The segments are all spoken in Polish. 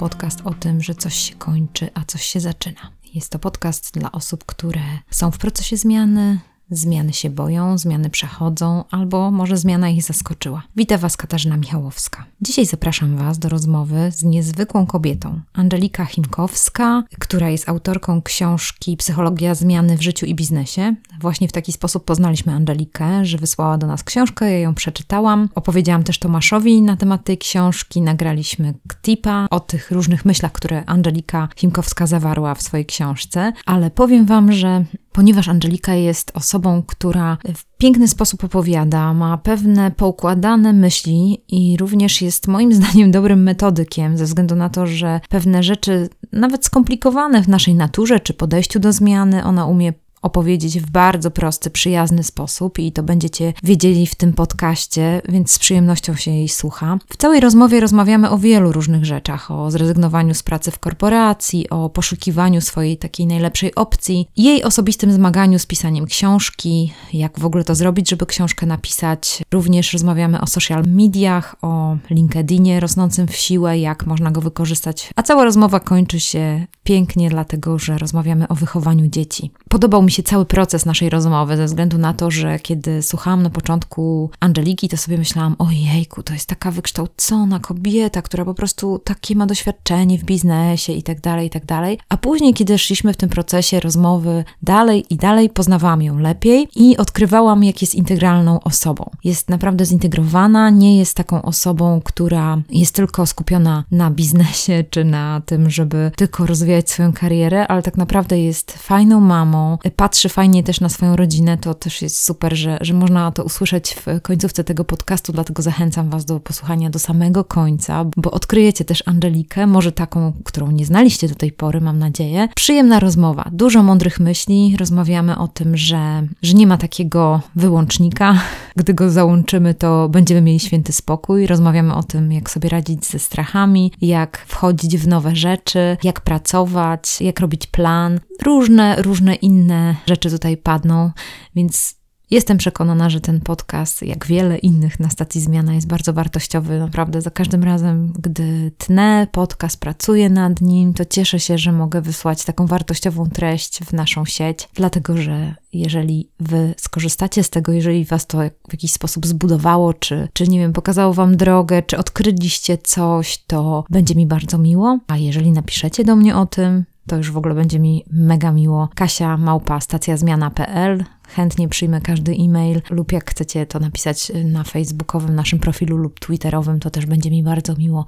podcast o tym, że coś się kończy, a coś się zaczyna. Jest to podcast dla osób, które są w procesie zmiany, Zmiany się boją, zmiany przechodzą, albo może zmiana ich zaskoczyła. Witam Was Katarzyna Michałowska. Dzisiaj zapraszam Was do rozmowy z niezwykłą kobietą, Angelika Chimkowska, która jest autorką książki Psychologia zmiany w życiu i biznesie. Właśnie w taki sposób poznaliśmy Angelikę, że wysłała do nas książkę, ja ją przeczytałam. Opowiedziałam też Tomaszowi na temat tej książki, nagraliśmy ktipa o tych różnych myślach, które Angelika Chimkowska zawarła w swojej książce, ale powiem Wam, że ponieważ Angelika jest osobą, która w piękny sposób opowiada, ma pewne poukładane myśli i również jest moim zdaniem dobrym metodykiem, ze względu na to, że pewne rzeczy, nawet skomplikowane w naszej naturze czy podejściu do zmiany, ona umie opowiedzieć w bardzo prosty, przyjazny sposób i to będziecie wiedzieli w tym podcaście, więc z przyjemnością się jej słucha. W całej rozmowie rozmawiamy o wielu różnych rzeczach, o zrezygnowaniu z pracy w korporacji, o poszukiwaniu swojej takiej najlepszej opcji, jej osobistym zmaganiu z pisaniem książki, jak w ogóle to zrobić, żeby książkę napisać. Również rozmawiamy o social mediach, o LinkedInie rosnącym w siłę, jak można go wykorzystać. A cała rozmowa kończy się pięknie, dlatego że rozmawiamy o wychowaniu dzieci. Podobał mi się cały proces naszej rozmowy, ze względu na to, że kiedy słuchałam na początku Angeliki, to sobie myślałam, ojejku, to jest taka wykształcona kobieta, która po prostu takie ma doświadczenie w biznesie i tak dalej, i tak dalej. A później, kiedy szliśmy w tym procesie rozmowy dalej i dalej, poznawałam ją lepiej i odkrywałam, jak jest integralną osobą. Jest naprawdę zintegrowana, nie jest taką osobą, która jest tylko skupiona na biznesie czy na tym, żeby tylko rozwijać swoją karierę, ale tak naprawdę jest fajną mamą, patrzy fajnie też na swoją rodzinę, to też jest super, że, że można to usłyszeć w końcówce tego podcastu, dlatego zachęcam Was do posłuchania do samego końca, bo odkryjecie też Angelikę, może taką, którą nie znaliście do tej pory, mam nadzieję. Przyjemna rozmowa, dużo mądrych myśli, rozmawiamy o tym, że, że nie ma takiego wyłącznika, gdy go załączymy, to będziemy mieli święty spokój. Rozmawiamy o tym, jak sobie radzić ze strachami, jak wchodzić w nowe rzeczy, jak pracować, jak robić plan. Różne, różne inne rzeczy tutaj padną, więc Jestem przekonana, że ten podcast, jak wiele innych na stacji Zmiana, jest bardzo wartościowy. Naprawdę za każdym razem, gdy tnę podcast, pracuję nad nim, to cieszę się, że mogę wysłać taką wartościową treść w naszą sieć, dlatego że jeżeli wy skorzystacie z tego, jeżeli was to w jakiś sposób zbudowało, czy, czy nie wiem, pokazało wam drogę, czy odkryliście coś, to będzie mi bardzo miło. A jeżeli napiszecie do mnie o tym, to już w ogóle będzie mi mega miło. Kasia Małpa, stacjazmiana.pl. Chętnie przyjmę każdy e-mail lub jak chcecie to napisać na facebookowym naszym profilu lub twitterowym, to też będzie mi bardzo miło.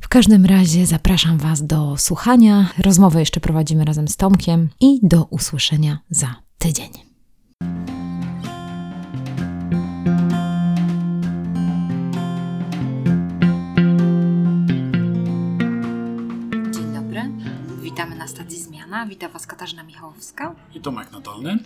W każdym razie zapraszam Was do słuchania. Rozmowę jeszcze prowadzimy razem z Tomkiem i do usłyszenia za tydzień. Witam Was Katarzyna Michałowska i Tomek Nadolny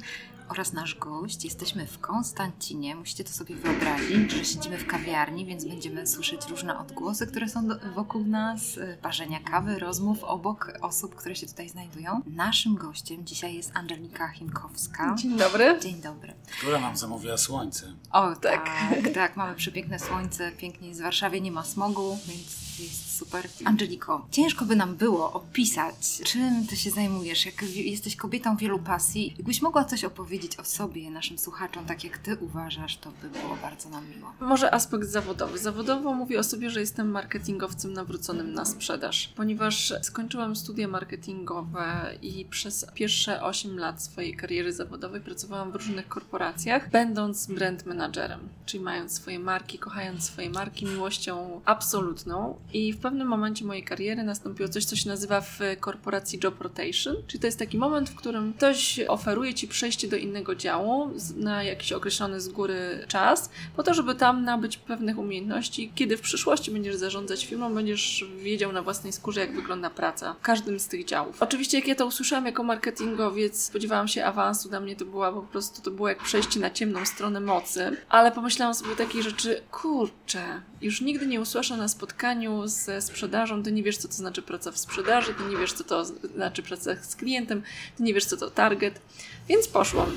oraz nasz gość. Jesteśmy w Konstancinie. Musicie to sobie wyobrazić, że siedzimy w kawiarni, więc będziemy słyszeć różne odgłosy, które są wokół nas, y, parzenia kawy, rozmów obok osób, które się tutaj znajdują. Naszym gościem dzisiaj jest Angelika Chimkowska. Dzień dobry. Dzień dobry. Która nam zamówiła słońce. O, tak. Tak, tak mamy przepiękne słońce, pięknie jest w Warszawie, nie ma smogu, więc jest super. Angeliko, ciężko by nam było opisać, czym ty się zajmujesz, jak jesteś kobietą wielu pasji. Jakbyś mogła coś opowiedzieć o sobie naszym słuchaczom, tak jak ty uważasz, to by było bardzo nam miło. Może aspekt zawodowy. Zawodowo mówię o sobie, że jestem marketingowcem nawróconym na sprzedaż, ponieważ skończyłam studia marketingowe i przez pierwsze 8 lat swojej kariery zawodowej pracowałam w różnych korporacjach, będąc brand managerem, czyli mając swoje marki, kochając swoje marki miłością absolutną i w pewnym momencie mojej kariery nastąpiło coś, co się nazywa w korporacji job rotation, czyli to jest taki moment, w którym ktoś oferuje ci przejście do innego działu na jakiś określony z góry czas, po to, żeby tam nabyć pewnych umiejętności. Kiedy w przyszłości będziesz zarządzać firmą, będziesz wiedział na własnej skórze, jak wygląda praca w każdym z tych działów. Oczywiście, jak ja to usłyszałam jako marketingowiec, spodziewałam się awansu, dla mnie to była po prostu, to było jak przejście na ciemną stronę mocy, ale pomyślałam sobie takiej rzeczy, kurczę, już nigdy nie usłyszę na spotkaniu ze sprzedażą, ty nie wiesz, co to znaczy praca w sprzedaży, ty nie wiesz, co to znaczy praca z klientem, ty nie wiesz, co to target, więc poszłam.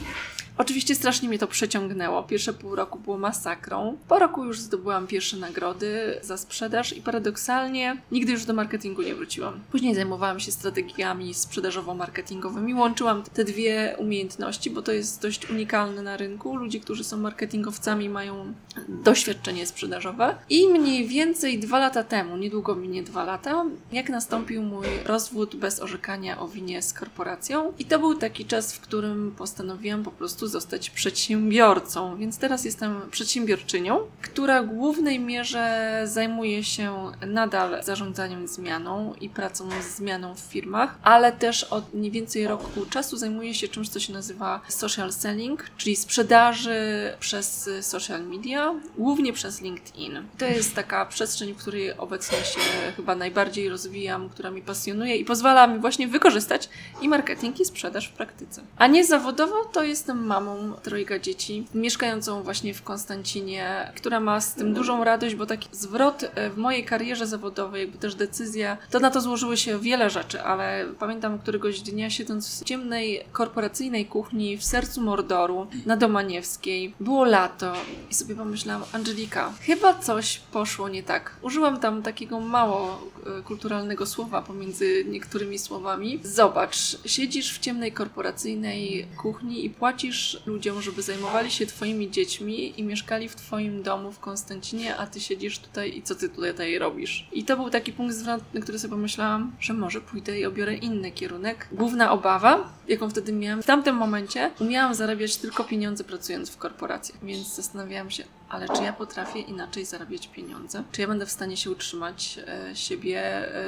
Oczywiście strasznie mnie to przeciągnęło. Pierwsze pół roku było masakrą. Po roku już zdobyłam pierwsze nagrody za sprzedaż i paradoksalnie nigdy już do marketingu nie wróciłam. Później zajmowałam się strategiami sprzedażowo-marketingowymi. Łączyłam te dwie umiejętności, bo to jest dość unikalne na rynku. Ludzie, którzy są marketingowcami, mają doświadczenie sprzedażowe. I mniej więcej dwa lata temu, niedługo minie dwa lata, jak nastąpił mój rozwód bez orzekania o winie z korporacją. I to był taki czas, w którym postanowiłam po prostu zostać przedsiębiorcą. Więc teraz jestem przedsiębiorczynią, która w głównej mierze zajmuje się nadal zarządzaniem zmianą i pracą z zmianą w firmach, ale też od mniej więcej roku czasu zajmuję się czymś, co się nazywa social selling, czyli sprzedaży przez social media, głównie przez LinkedIn. To jest taka przestrzeń, w której obecnie się chyba najbardziej rozwijam, która mi pasjonuje i pozwala mi właśnie wykorzystać i marketing, i sprzedaż w praktyce. A nie zawodowo to jestem mamą trojga dzieci, mieszkającą właśnie w Konstancinie, która ma z tym dużą radość, bo taki zwrot e, w mojej karierze zawodowej, jakby też decyzja, to na to złożyły się wiele rzeczy, ale pamiętam któregoś dnia siedząc w ciemnej korporacyjnej kuchni w sercu Mordoru na Domaniewskiej, było lato i sobie pomyślałam, Angelika, chyba coś poszło nie tak. Użyłam tam takiego mało e, kulturalnego słowa pomiędzy niektórymi słowami. Zobacz, siedzisz w ciemnej korporacyjnej kuchni i płacisz ludziom, żeby zajmowali się twoimi dziećmi i mieszkali w twoim domu w Konstancinie, a ty siedzisz tutaj i co ty tutaj robisz? I to był taki punkt zwrotny, który sobie pomyślałam, że może pójdę i obiorę inny kierunek. Główna obawa, jaką wtedy miałam, w tamtym momencie umiałam zarabiać tylko pieniądze pracując w korporacjach, więc zastanawiałam się, ale czy ja potrafię inaczej zarabiać pieniądze? Czy ja będę w stanie się utrzymać e, siebie,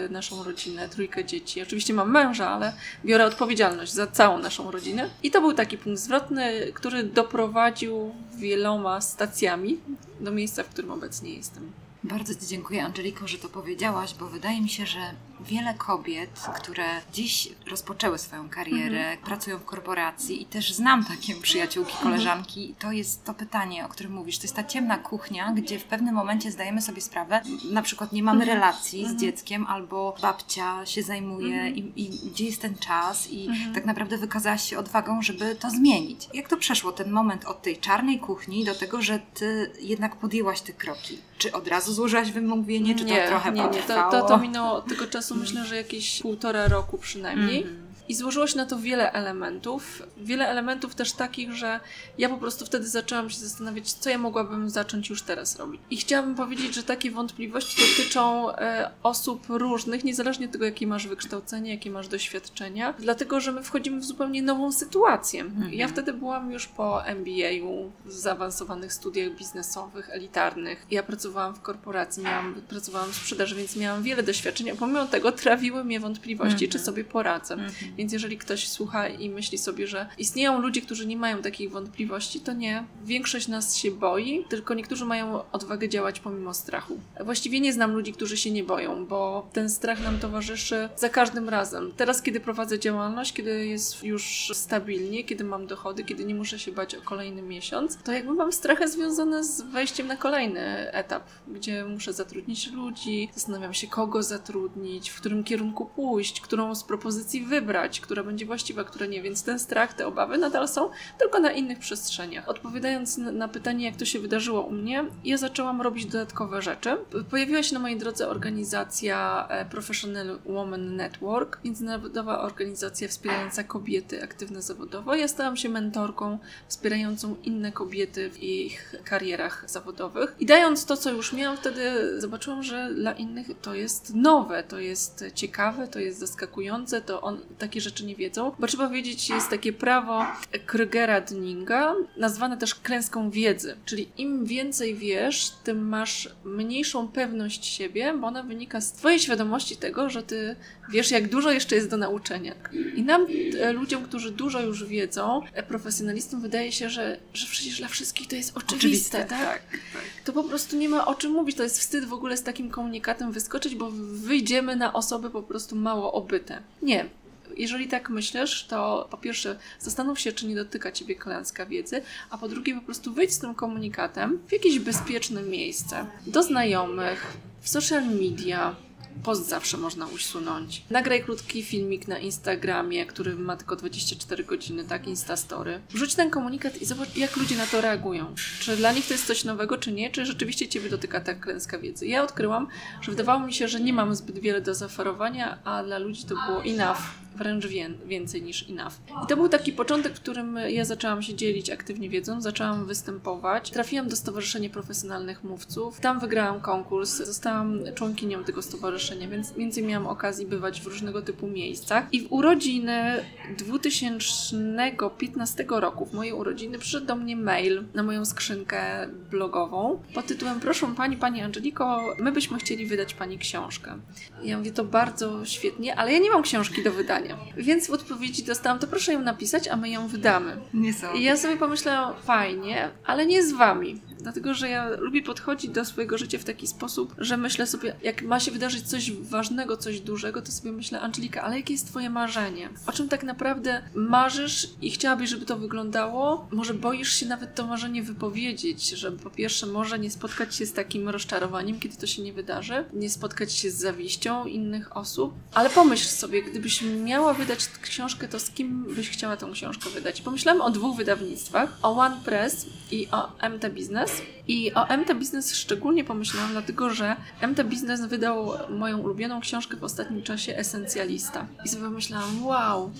e, naszą rodzinę, trójkę dzieci? Oczywiście mam męża, ale biorę odpowiedzialność za całą naszą rodzinę. I to był taki punkt zwrotny, który doprowadził wieloma stacjami do miejsca, w którym obecnie jestem. Bardzo Ci dziękuję, Angeliko, że to powiedziałaś, bo wydaje mi się, że wiele kobiet, które dziś rozpoczęły swoją karierę, mhm. pracują w korporacji i też znam takie przyjaciółki, mhm. koleżanki, to jest to pytanie, o którym mówisz. To jest ta ciemna kuchnia, gdzie w pewnym momencie zdajemy sobie sprawę, na przykład nie mamy mhm. relacji z mhm. dzieckiem, albo babcia się zajmuje mhm. i, i, gdzie jest ten czas i mhm. tak naprawdę wykazałaś się odwagą, żeby to zmienić. Jak to przeszło, ten moment od tej czarnej kuchni do tego, że Ty jednak podjęłaś te kroki? Czy od razu złożyłaś wymówienie, czy nie, to trochę nie, nie, to, to, to minęło tego czasu myślę, że jakieś półtora roku przynajmniej. Mm -hmm. I złożyło się na to wiele elementów. Wiele elementów też takich, że ja po prostu wtedy zaczęłam się zastanawiać, co ja mogłabym zacząć już teraz robić. I chciałabym powiedzieć, że takie wątpliwości dotyczą e, osób różnych, niezależnie od tego, jakie masz wykształcenie, jakie masz doświadczenia, dlatego że my wchodzimy w zupełnie nową sytuację. Mhm. Ja wtedy byłam już po MBA-u, w zaawansowanych studiach biznesowych, elitarnych. Ja pracowałam w korporacji, miałam, pracowałam w sprzedaży, więc miałam wiele doświadczeń, a pomimo tego trawiły mnie wątpliwości, czy mhm. sobie poradzę. Mhm. Więc jeżeli ktoś słucha i myśli sobie, że istnieją ludzie, którzy nie mają takich wątpliwości, to nie. Większość nas się boi, tylko niektórzy mają odwagę działać pomimo strachu. Właściwie nie znam ludzi, którzy się nie boją, bo ten strach nam towarzyszy za każdym razem. Teraz, kiedy prowadzę działalność, kiedy jest już stabilnie, kiedy mam dochody, kiedy nie muszę się bać o kolejny miesiąc, to jakby mam strachy związane z wejściem na kolejny etap, gdzie muszę zatrudnić ludzi, zastanawiam się, kogo zatrudnić, w którym kierunku pójść, którą z propozycji wybrać która będzie właściwa, która nie, więc ten strach, te obawy nadal są, tylko na innych przestrzeniach. Odpowiadając na pytanie, jak to się wydarzyło u mnie, ja zaczęłam robić dodatkowe rzeczy. Pojawiła się na mojej drodze organizacja e, Professional Woman Network, międzynarodowa organizacja wspierająca kobiety aktywne zawodowo. Ja stałam się mentorką wspierającą inne kobiety w ich karierach zawodowych. I dając to, co już miałam, wtedy zobaczyłam, że dla innych to jest nowe, to jest ciekawe, to jest zaskakujące, to on, takie rzeczy nie wiedzą, bo trzeba wiedzieć, jest takie prawo Krugera Dunninga, nazwane też klęską wiedzy, czyli im więcej wiesz, tym masz mniejszą pewność siebie, bo ona wynika z twojej świadomości tego, że ty wiesz, jak dużo jeszcze jest do nauczenia. I nam, e, ludziom, którzy dużo już wiedzą, e, profesjonalistom, wydaje się, że, że przecież dla wszystkich to jest oczywiste, oczywiste tak? Tak, tak? To po prostu nie ma o czym mówić. To jest wstyd w ogóle z takim komunikatem wyskoczyć, bo wyjdziemy na osoby po prostu mało obyte. Nie jeżeli tak myślisz, to po pierwsze zastanów się, czy nie dotyka ciebie klęska wiedzy, a po drugie po prostu wyjdź z tym komunikatem w jakieś bezpieczne miejsce, do znajomych, w social media, Post zawsze można usunąć. Nagraj krótki filmik na Instagramie, który ma tylko 24 godziny, tak? Instastory. Wrzuć ten komunikat i zobacz, jak ludzie na to reagują. Czy dla nich to jest coś nowego, czy nie? Czy rzeczywiście Ciebie dotyka ta klęska wiedzy? Ja odkryłam, że wydawało mi się, że nie mam zbyt wiele do zaoferowania, a dla ludzi to było enough wręcz wię- więcej niż enough. I to był taki początek, w którym ja zaczęłam się dzielić aktywnie wiedzą, zaczęłam występować. Trafiłam do Stowarzyszenia Profesjonalnych Mówców. Tam wygrałam konkurs, zostałam członkinią tego stowarzyszenia, więc więcej miałam okazji bywać w różnego typu miejscach. I w urodziny 2015 roku, w moje urodziny, przyszedł do mnie mail na moją skrzynkę blogową pod tytułem Proszę Pani, Pani Angeliko, my byśmy chcieli wydać Pani książkę. I ja mówię, to bardzo świetnie, ale ja nie mam książki do wydania. Więc w odpowiedzi dostałam, to proszę ją napisać, a my ją wydamy. Nie są. I ja sobie pomyślałam, fajnie, ale nie z wami. Dlatego, że ja lubię podchodzić do swojego życia w taki sposób, że myślę sobie, jak ma się wydarzyć coś ważnego, coś dużego, to sobie myślę, Angelika, ale jakie jest Twoje marzenie? O czym tak naprawdę marzysz i chciałabyś, żeby to wyglądało? Może boisz się nawet to marzenie wypowiedzieć, żeby po pierwsze może nie spotkać się z takim rozczarowaniem, kiedy to się nie wydarzy, nie spotkać się z zawiścią innych osób, ale pomyśl sobie, gdybyś miała wydać książkę, to z kim byś chciała tą książkę wydać? Pomyślałam o dwóch wydawnictwach, o One Press i o MT Business. I o MT Business szczególnie pomyślałam, dlatego że MT Business wydał moją ulubioną książkę w ostatnim czasie Esencjalista. I sobie pomyślałam, wow,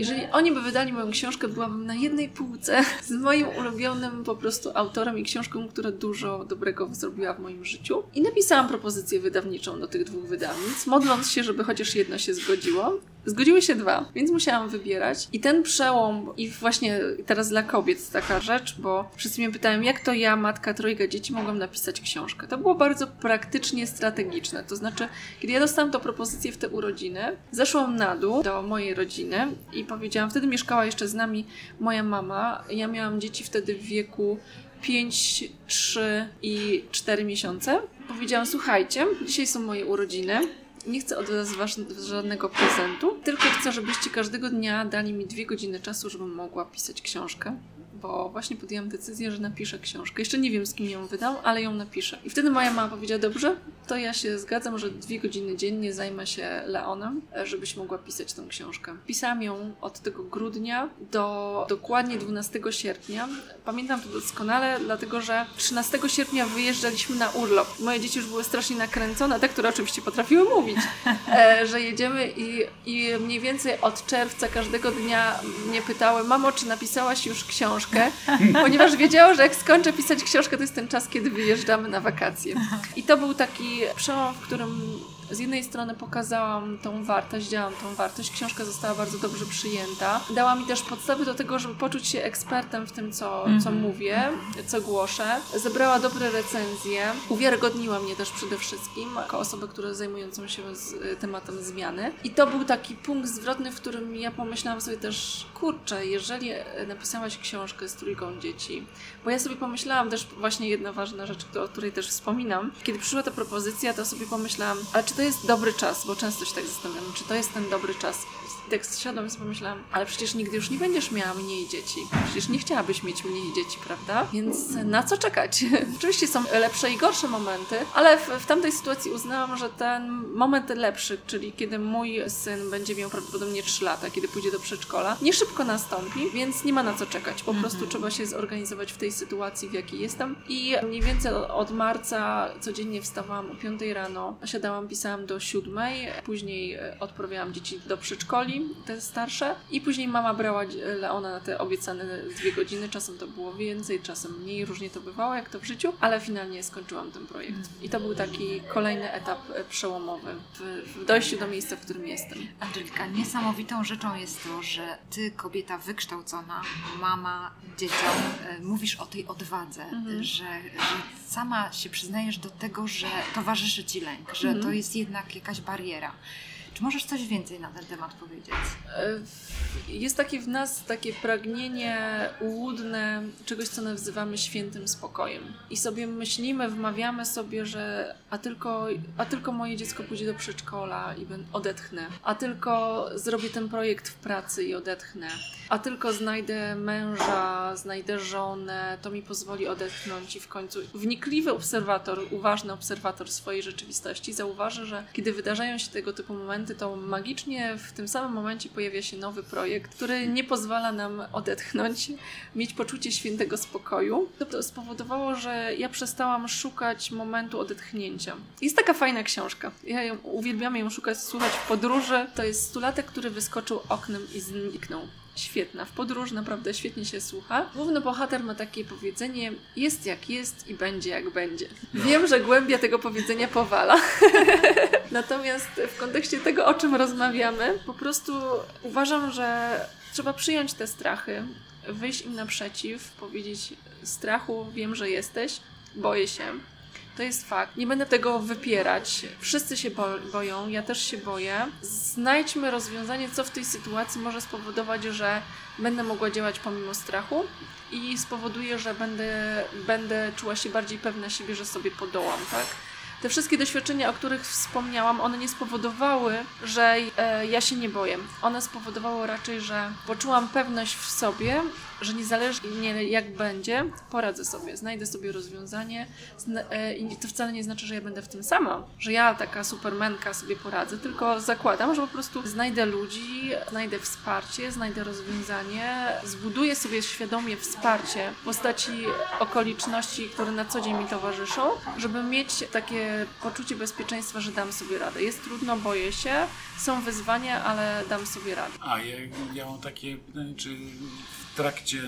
jeżeli oni by wydali moją książkę, byłabym na jednej półce z moim ulubionym po prostu autorem i książką, która dużo dobrego zrobiła w moim życiu. I napisałam propozycję wydawniczą do tych dwóch wydawnic, modląc się, żeby chociaż jedno się zgodziło. Zgodziły się dwa, więc musiałam wybierać. I ten przełom, i właśnie teraz dla kobiet taka rzecz, bo wszyscy mnie pytają, jak to ja, matka trojga dzieci, mogłam napisać książkę. To było bardzo praktycznie strategiczne. To znaczy, kiedy ja dostałam tę propozycję w te urodziny, zeszłam na dół do mojej rodziny i powiedziałam, wtedy mieszkała jeszcze z nami moja mama. Ja miałam dzieci wtedy w wieku 5, 3 i 4 miesiące. Powiedziałam, słuchajcie, dzisiaj są moje urodziny. Nie chcę od Was żadnego prezentu, tylko chcę, żebyście każdego dnia dali mi dwie godziny czasu, żebym mogła pisać książkę. Bo właśnie podjęłam decyzję, że napiszę książkę. Jeszcze nie wiem, z kim ją wydam, ale ją napiszę. I wtedy moja mama powiedziała: Dobrze, to ja się zgadzam, że dwie godziny dziennie zajmę się Leonem, żebyś mogła pisać tą książkę. Pisałam ją od tego grudnia do dokładnie 12 sierpnia. Pamiętam to doskonale, dlatego że 13 sierpnia wyjeżdżaliśmy na urlop. Moje dzieci już były strasznie nakręcone, te, które oczywiście potrafiły mówić, e, że jedziemy i, i mniej więcej od czerwca każdego dnia mnie pytały, mamo, czy napisałaś już książkę? Ponieważ wiedziało, że jak skończę pisać książkę, to jest ten czas, kiedy wyjeżdżamy na wakacje. I to był taki przełom, w którym z jednej strony pokazałam tą wartość, działam tą wartość, książka została bardzo dobrze przyjęta. Dała mi też podstawy do tego, żeby poczuć się ekspertem w tym, co, co mówię, co głoszę. Zebrała dobre recenzje, uwiarygodniła mnie też przede wszystkim jako osobę, która zajmującą się z tematem zmiany. I to był taki punkt zwrotny, w którym ja pomyślałam sobie też, kurczę, jeżeli napisałaś książkę z trójką dzieci, bo ja sobie pomyślałam też właśnie jedna ważna rzecz, o której też wspominam. Kiedy przyszła ta propozycja, to sobie pomyślałam, ale czy to jest dobry czas? Bo często się tak zastanawiam, czy to jest ten dobry czas. I tak zsiadłam i pomyślałam, ale przecież nigdy już nie będziesz miała mniej dzieci. Przecież nie chciałabyś mieć mniej dzieci, prawda? Więc na co czekać? Oczywiście są lepsze i gorsze momenty, ale w, w tamtej sytuacji uznałam, że ten moment lepszy, czyli kiedy mój syn będzie miał prawdopodobnie 3 lata, kiedy pójdzie do przedszkola, nie szybko nastąpi, więc nie ma na co czekać. Po prostu trzeba się zorganizować w tej sytuacji, w jakiej jestem. I mniej więcej od marca codziennie wstawałam o 5 rano, siadałam, pisałam do 7, później e, odprawiałam dzieci do przedszkoli, te starsze, i później mama brała Leona na te obiecane dwie godziny. Czasem to było więcej, czasem mniej, różnie to bywało, jak to w życiu, ale finalnie skończyłam ten projekt. I to był taki kolejny etap e, przełomowy w, w dojściu do miejsca, w którym jestem. Angelika, niesamowitą rzeczą jest to, że ty, kobieta wykształcona, mama dzieciom, e, mówisz o tej odwadze, Mhm. że, że sama się przyznajesz do tego, że towarzyszy ci lęk, że Mhm. to jest jednak jakaś bariera. Czy możesz coś więcej na ten temat powiedzieć? E, jest takie w nas takie pragnienie ułudne czegoś, co nazywamy świętym spokojem. I sobie myślimy, wmawiamy sobie, że a tylko, a tylko moje dziecko pójdzie do przedszkola i odetchnę, a tylko zrobię ten projekt w pracy i odetchnę, a tylko znajdę męża, znajdę żonę, to mi pozwoli odetchnąć i w końcu wnikliwy obserwator, uważny obserwator swojej rzeczywistości zauważy, że kiedy wydarzają się tego typu momenty, to magicznie w tym samym momencie pojawia się nowy projekt, który nie pozwala nam odetchnąć, mieć poczucie świętego spokoju. To spowodowało, że ja przestałam szukać momentu odetchnięcia. Jest taka fajna książka. Ja ją, uwielbiam ją szukać, słuchać w podróży. To jest stulatek, który wyskoczył oknem i zniknął świetna. W podróż naprawdę świetnie się słucha. Główny bohater ma takie powiedzenie: jest jak jest i będzie jak będzie. Wiem, że głębia tego powiedzenia powala. Natomiast w kontekście tego, o czym rozmawiamy, po prostu uważam, że trzeba przyjąć te strachy, wyjść im naprzeciw, powiedzieć: strachu, wiem, że jesteś, boję się to jest fakt. Nie będę tego wypierać. Wszyscy się bo boją, ja też się boję. Znajdźmy rozwiązanie, co w tej sytuacji może spowodować, że będę mogła działać pomimo strachu i spowoduje, że będę, będę czuła się bardziej pewna siebie, że sobie podołam, tak? te wszystkie doświadczenia, o których wspomniałam, one nie spowodowały, że e, ja się nie boję. One spowodowały raczej, że poczułam pewność w sobie, że niezależnie jak będzie, poradzę sobie, znajdę sobie rozwiązanie e, i to wcale nie znaczy, że ja będę w tym sama, że ja taka supermenka sobie poradzę, tylko zakładam, że po prostu znajdę ludzi, znajdę wsparcie, znajdę rozwiązanie, zbuduję sobie świadomie wsparcie w postaci okoliczności, które na co dzień mi towarzyszą, żeby mieć takie poczucie bezpieczeństwa, że dam sobie radę. Jest trudno, boję się, są wyzwania, ale dam sobie radę. A ja, ja mam takie czy trakcie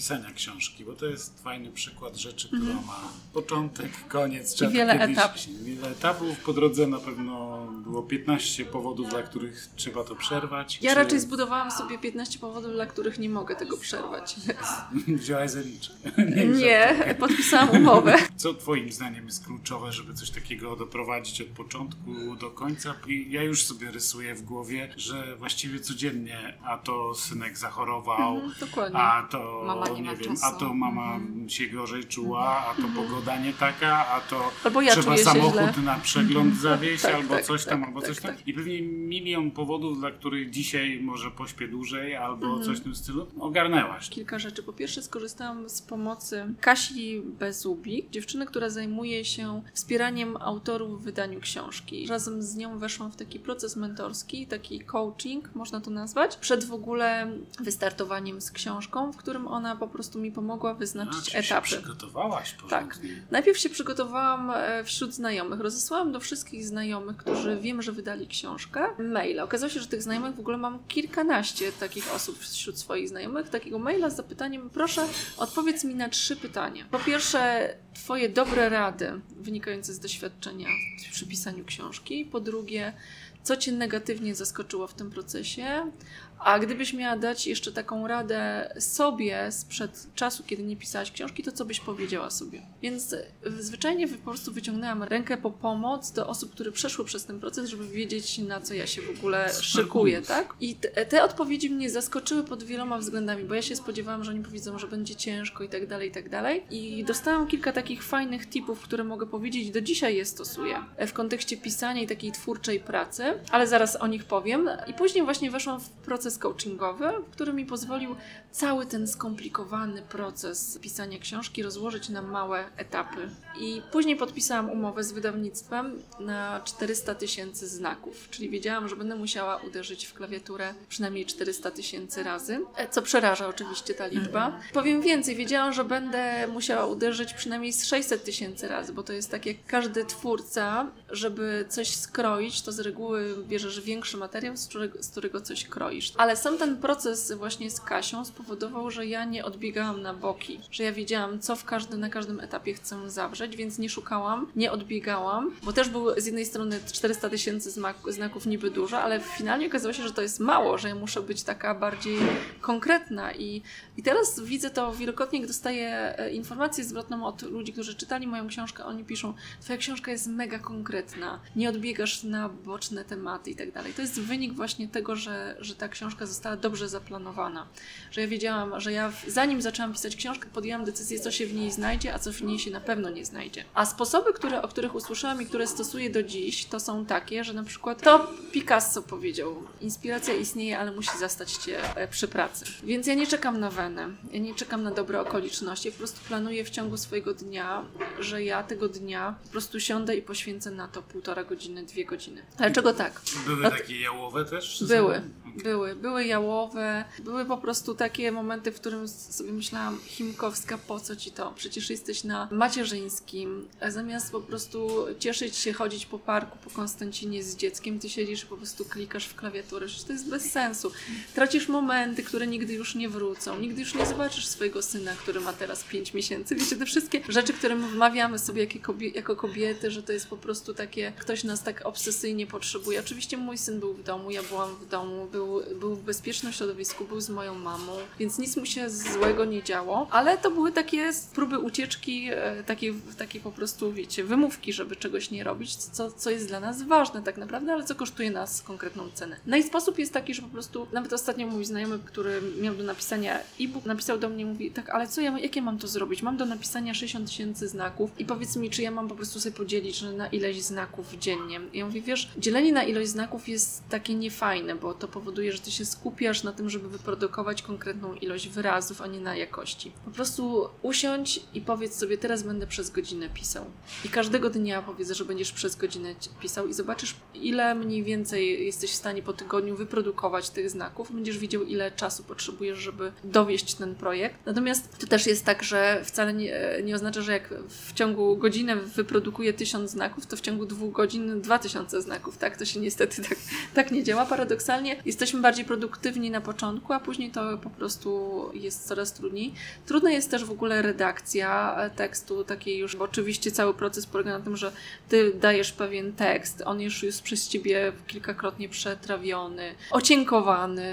pisania książki, bo to jest fajny przykład rzeczy, która mm. ma początek, koniec. Trzeba wiele etapów. Wiele etapów. Po drodze na pewno było 15 powodów, dla których trzeba to przerwać. Ja Czy... raczej zbudowałam sobie 15 powodów, dla których nie mogę tego przerwać. Wziąłaś zaliczkę. Nie, nie podpisałam umowę. Co twoim zdaniem jest kluczowe, żeby coś takiego doprowadzić od początku do końca? Ja już sobie rysuję w głowie, że właściwie codziennie, a to synek zachorował, mhm, a to Mama nie, nie wiem, a to mama mm. się gorzej czuła, a to mm. pogoda nie taka, a to albo ja trzeba samochód na przegląd mhm. zawieźć, tak, albo tak, coś tam, tak, albo coś tak, tam. I pewnie milion powodów, dla których dzisiaj może pośpię dłużej, albo mm. coś w tym stylu, ogarnęłaś. Kilka rzeczy. Po pierwsze skorzystałam z pomocy Kasi Bezubik, dziewczyny, która zajmuje się wspieraniem autorów w wydaniu książki. Razem z nią weszłam w taki proces mentorski, taki coaching, można to nazwać, przed w ogóle wystartowaniem z książką, w którym ona po prostu mi pomogła wyznaczyć A, etapy. Się przygotowałaś porządnie. Tak. Najpierw się przygotowałam e, wśród znajomych. Rozesłałam do wszystkich znajomych, którzy wiem, że wydali książkę, maila. Okazało się, że tych znajomych w ogóle mam kilkanaście takich osób wśród swoich znajomych. Takiego maila z zapytaniem, proszę, odpowiedz mi na trzy pytania. Po pierwsze, Twoje dobre rady wynikające z doświadczenia przy pisaniu książki. Po drugie, co Cię negatywnie zaskoczyło w tym procesie, a gdybyś miała dać jeszcze taką radę sobie sprzed czasu, kiedy nie pisałaś książki, to co byś powiedziała sobie? Więc zwyczajnie po prostu wyciągnęłam rękę po pomoc do osób, które przeszły przez ten proces, żeby wiedzieć, na co ja się w ogóle szykuję, tak? I te, te odpowiedzi mnie zaskoczyły pod wieloma względami, bo ja się spodziewałam, że oni powiedzą, że będzie ciężko i tak dalej, i tak dalej. I dostałam kilka takich fajnych tipów, które mogę powiedzieć, do dzisiaj je stosuję w kontekście pisania i takiej twórczej pracy, ale zaraz o nich powiem. I później właśnie weszłam w proces proces coachingowy, który mi pozwolił cały ten skomplikowany proces pisania książki rozłożyć na małe etapy. I później podpisałam umowę z wydawnictwem na 400 tysięcy znaków, czyli wiedziałam, że będę musiała uderzyć w klawiaturę przynajmniej 400 tysięcy razy, e, co przeraża oczywiście ta liczba. Mhm. Powiem więcej, wiedziałam, że będę musiała uderzyć przynajmniej z 600 tysięcy razy, bo to jest tak jak każdy twórca, żeby coś skroić, to z reguły bierzesz większy materiał, z którego, z którego coś kroisz. Ale sam ten proces właśnie z Kasią spowodował, że ja nie odbiegałam na boki, że ja wiedziałam, co w każdy, na każdym etapie chcę zawrzeć, więc nie szukałam, nie odbiegałam, bo też był z jednej strony 400 tysięcy znaków niby dużo, ale finalnie okazało się, że to jest mało, że ja muszę być taka bardziej konkretna i, i teraz widzę to wielokrotnie, jak dostaję e, informację zwrotną od ludzi, którzy czytali moją książkę, oni piszą, twoja książka jest mega konkretna, nie odbiegasz na boczne tematy i tak dalej. To jest wynik właśnie tego, że, że ta książka została dobrze zaplanowana. Że ja wiedziałam, że ja zanim zaczęłam pisać książkę, podjęłam decyzję, co się w niej znajdzie, a co w niej się na pewno nie znajdzie. A sposoby, które, o których usłyszałam i które stosuję do dziś, to są takie, że na przykład to Picasso powiedział, inspiracja istnieje, ale musi zastać cię e, przy pracy. Więc ja nie czekam na wenę, ja nie czekam na dobre okoliczności, ja po prostu planuję w ciągu swojego dnia, że ja tego dnia po prostu siądę i poświęcę na to półtora godziny, dwie godziny. Dlaczego tak? Były no, takie jałowe też? Były, były. Były jałowe, były po prostu takie momenty, w którym sobie myślałam, Chimkowska, po co ci to? Przecież jesteś na macierzyńskim, zamiast po prostu cieszyć się, chodzić po parku, po Konstancinie z dzieckiem, ty siedzisz po prostu klikasz w klawiaturę. Przecież to jest bez sensu. Tracisz momenty, które nigdy już nie wrócą. Nigdy już nie zobaczysz swojego syna, który ma teraz 5 miesięcy. Wiecie, te wszystkie rzeczy, które my wmawiamy sobie jako kobiety, że to jest po prostu takie, ktoś nas tak obsesyjnie potrzebuje. Oczywiście mój syn był w domu, ja byłam w domu, był, był w bezpiecznym środowisku, był z moją mamą, więc nic mu się złego nie działo, ale to były takie próby ucieczki, e, takie, po prostu, wiecie, wymówki, żeby czegoś nie robić, co, co jest dla nas ważne tak naprawdę, ale co kosztuje nas konkretną cenę. No i sposób jest taki, że po prostu, nawet ostatnio mój znajomy, który miał do napisania e-book, napisał do mnie, mówi, tak, ale co ja, jakie mam to zrobić? Mam do napisania 60 tysięcy znaków i powiedz mi, czy ja mam po prostu sobie podzielić na ileś znaków dziennie. I ja mówię, wiesz, dzielenie na ilość znaków jest takie niefajne, bo to powoduje, że ty się skupiasz na tym, żeby wyprodukować konkretną ilość wyrazów, a nie na jakości. Po prostu usiądź i powiedz sobie, teraz będę przez godzinę pisał. I każdego dnia powiedz, że będziesz przez godzinę pisał i zobaczysz, ile mniej więcej jesteś w stanie po tygodniu wyprodukować tych znaków. Będziesz widział, ile czasu potrzebujesz, żeby dowieść ten projekt. Natomiast to też jest tak, że wcale nie, nie oznacza, że jak w ciągu godziny wyprodukuję tysiąc znaków, to w ciągu dwóch godzin dwa tysiące znaków. Tak, to się niestety tak, tak nie działa. Paradoksalnie jesteśmy bardziej produktywni na początku, a później to po prostu jest coraz trudniej. Trudna jest też w ogóle redakcja tekstu, takiej już, bo oczywiście cały proces polega na tym, że ty dajesz pewien tekst, on już jest przez ciebie kilkakrotnie przetrawiony, ocienkowany,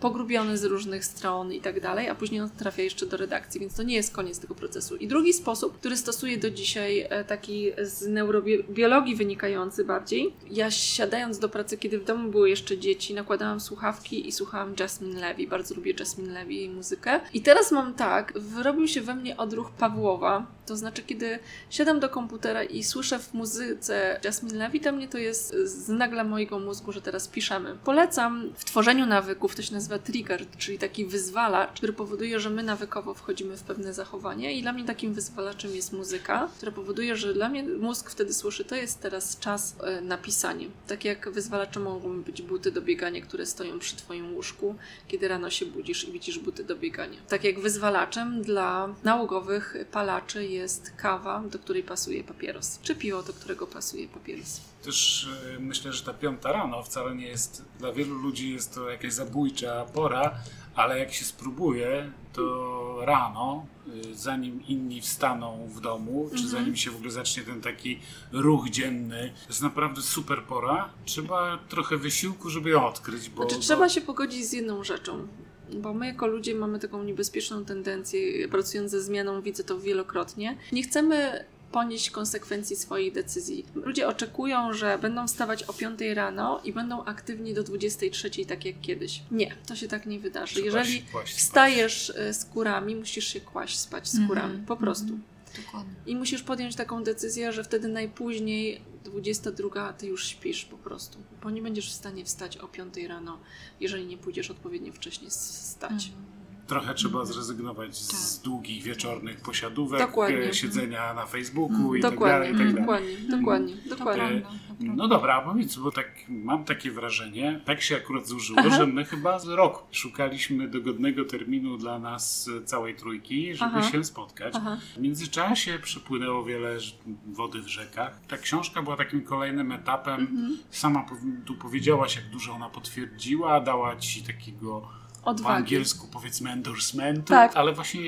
pogrubiony z różnych stron i tak dalej, a później on trafia jeszcze do redakcji, więc to nie jest koniec tego procesu. I drugi sposób, który stosuję do dzisiaj, e, taki z neurobiologii wynikający bardziej, ja siadając do pracy, kiedy w domu były jeszcze dzieci, nakładałam słuchawki i słuchałam Jasmine Levy. Bardzo lubię Jasmine Levy i muzykę. I teraz mam tak, wyrobił się we mnie odruch Pawłowa, to znaczy, kiedy siadam do komputera i słyszę w muzyce Jasmine Levy, to mnie to jest z nagla mojego mózgu, że teraz piszemy. Polecam w tworzeniu nawyków, to się nazywa trigger, czyli taki wyzwalacz, który powoduje, że my nawykowo wchodzimy w pewne zachowanie i dla mnie takim wyzwalaczem jest muzyka, która powoduje, że dla mnie mózg wtedy słyszy, to jest teraz czas e, na pisanie. Tak jak wyzwalaczem mogą być buty do biegania, które stoją przy Twoim łóżku, kiedy rano się budzisz i widzisz buty do biegania. Tak jak wyzwalaczem dla nałogowych palaczy jest kawa, do której pasuje papieros, czy piwo, do którego pasuje papieros. Też e, myślę, że ta piąta rano wcale nie jest, dla wielu ludzi jest to jakaś zabójcza pora, ale jak się spróbuje, to rano, y, zanim inni wstaną w domu, mhm. czy zanim się w ogóle zacznie ten taki ruch dzienny, to jest naprawdę super pora. Trzeba trochę wysiłku, żeby ją odkryć. Bo, znaczy, bo... trzeba się pogodzić z jedną rzeczą. Bo my jako ludzie mamy taką niebezpieczną tendencję, pracując ze zmianą, widzę to wielokrotnie. Nie chcemy ponieść konsekwencji swoich decyzji. Ludzie oczekują, że będą wstawać o 5 rano i będą aktywni do 23, tak jak kiedyś. Nie, to się tak nie wydarzy. Jeżeli wstajesz e, z kurami, musisz się kłaść spać z kurami. Mm -hmm. Po prostu. Mm -hmm. Dokładnie. I musisz podjąć taką decyzję, że wtedy najpóźniej 22 ty już śpisz po prostu, bo nie będziesz w stanie wstać o 5 rano, jeżeli nie pójdziesz odpowiednio wcześnie stać. Mhm trochę trzeba zrezygnować z tak. długich wieczornych posiadówek, dokładnie. siedzenia na Facebooku i dokładnie, tak dalej. I tak dalej. Dokładnie, dokładnie, dokładnie. No dobra, a powiedz, bo tak mam takie wrażenie, tak się akurat złożyło, Aha. że my chyba z rok szukaliśmy dogodnego terminu dla nas całej trójki, żeby Aha. się spotkać. Aha. W międzyczasie przepłynęło wiele wody w rzekach. Ta książka była takim kolejnym etapem. Mhm. Sama tu powiedziałaś, jak dużo ona potwierdziła, dała ci takiego Odwagi. po angielsku powiedzmy endorsementu, tak. ale właśnie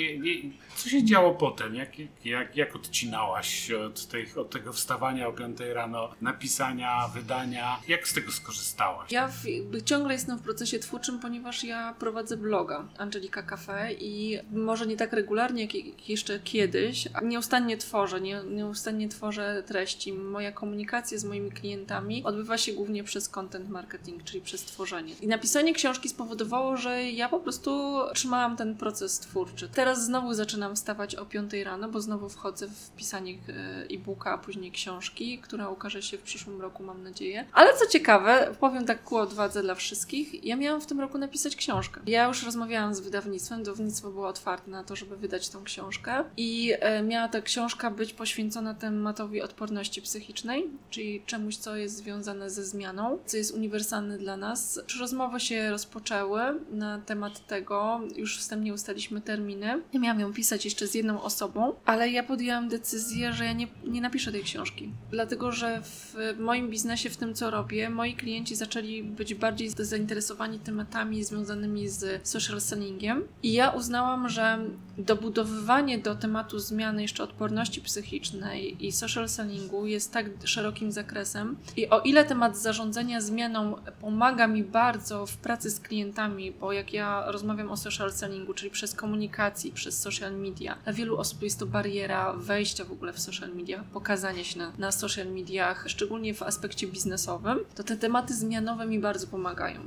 co się działo potem? Jak, jak, jak odcinałaś od, tych, od tego wstawania o 5 rano, napisania, wydania? Jak z tego skorzystałaś? Ja w, ciągle jestem w procesie twórczym, ponieważ ja prowadzę bloga Angelika Cafe i może nie tak regularnie jak jeszcze kiedyś, nieustannie tworzę, nie, nieustannie tworzę treści. Moja komunikacja z moimi klientami odbywa się głównie przez content marketing, czyli przez tworzenie. I napisanie książki spowodowało, że ja po prostu trzymałam ten proces twórczy. Teraz znowu zaczynam wstawać o 5 rano, bo znowu wchodzę w pisanie e, e-booka, a później książki, która ukaże się w przyszłym roku, mam nadzieję. Ale co ciekawe, powiem tak ku odwadze dla wszystkich, ja miałam w tym roku napisać książkę. Ja już rozmawiałam z wydawnictwem, wydawnictwo było otwarte na to, żeby wydać tą książkę i e, miała ta książka być poświęcona tematowi odporności psychicznej, czyli czemuś, co jest związane ze zmianą, co jest uniwersalne dla nas. Rozmowy się rozpoczęły na temat tego, już wstępnie ustaliśmy terminy. Ja miałam ją pisać jeszcze z jedną osobą, ale ja podjęłam decyzję, że ja nie, nie napiszę tej książki. Dlatego, że w moim biznesie, w tym co robię, moi klienci zaczęli być bardziej zainteresowani tematami związanymi z social sellingiem i ja uznałam, że dobudowywanie do tematu zmiany jeszcze odporności psychicznej i social sellingu jest tak szerokim zakresem i o ile temat zarządzania zmianą pomaga mi bardzo w pracy z klientami, bo jak ja rozmawiam o social sellingu, czyli przez komunikację, przez social media, dla wielu osób jest to bariera wejścia w ogóle w social media, pokazania się na, na social mediach, szczególnie w aspekcie biznesowym, to te tematy zmianowe mi bardzo pomagają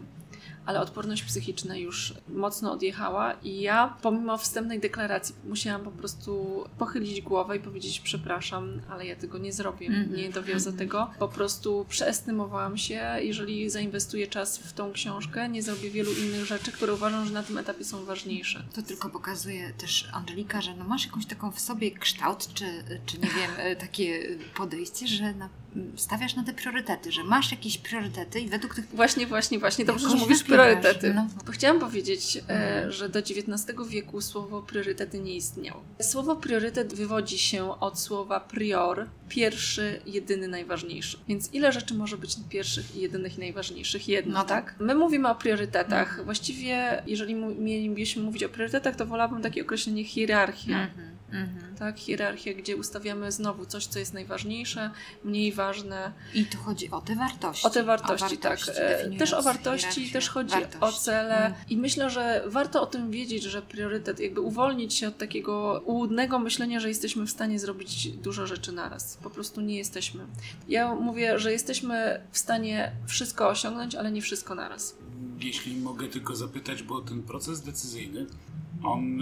ale odporność psychiczna już mocno odjechała i ja pomimo wstępnej deklaracji musiałam po prostu pochylić głowę i powiedzieć przepraszam, ale ja tego nie zrobię, -hmm. nie dowiozę tego. Po prostu przeestymowałam się, jeżeli zainwestuję czas w tą książkę, nie zrobię wielu innych rzeczy, które uważam, że na tym etapie są ważniejsze. To tylko pokazuje też Angelika, że no masz jakąś taką w sobie kształt, czy, czy nie wiem, takie podejście, że na stawiasz na te priorytety, że masz jakieś priorytety i według tych... Właśnie, właśnie, właśnie, dobrze, że mówisz priorytety. No. Bo chciałam powiedzieć, e, że do XIX wieku słowo priorytety nie istniało. Słowo priorytet wywodzi się od słowa prior, pierwszy, jedyny, najważniejszy. Więc ile rzeczy może być pierwszych, jedynych i najważniejszych? Jedno, no tak? tak? My mówimy o priorytetach. Mhm. Właściwie, jeżeli mielibyśmy mówić o priorytetach, to wolałabym takie określenie hierarchia. Mhm. Mhm. Tak, hierarchia, gdzie ustawiamy znowu coś, co jest najważniejsze, mniej ważne. I tu chodzi o te wartości. O te wartości, o wartości tak. E, też o wartości, też chodzi wartości. o cele. Mhm. I myślę, że warto o tym wiedzieć, że priorytet, jakby uwolnić się od takiego ułudnego myślenia, że jesteśmy w stanie zrobić dużo rzeczy naraz. Po prostu nie jesteśmy. Ja mówię, że jesteśmy w stanie wszystko osiągnąć, ale nie wszystko naraz. Jeśli mogę tylko zapytać, bo ten proces decyzyjny, on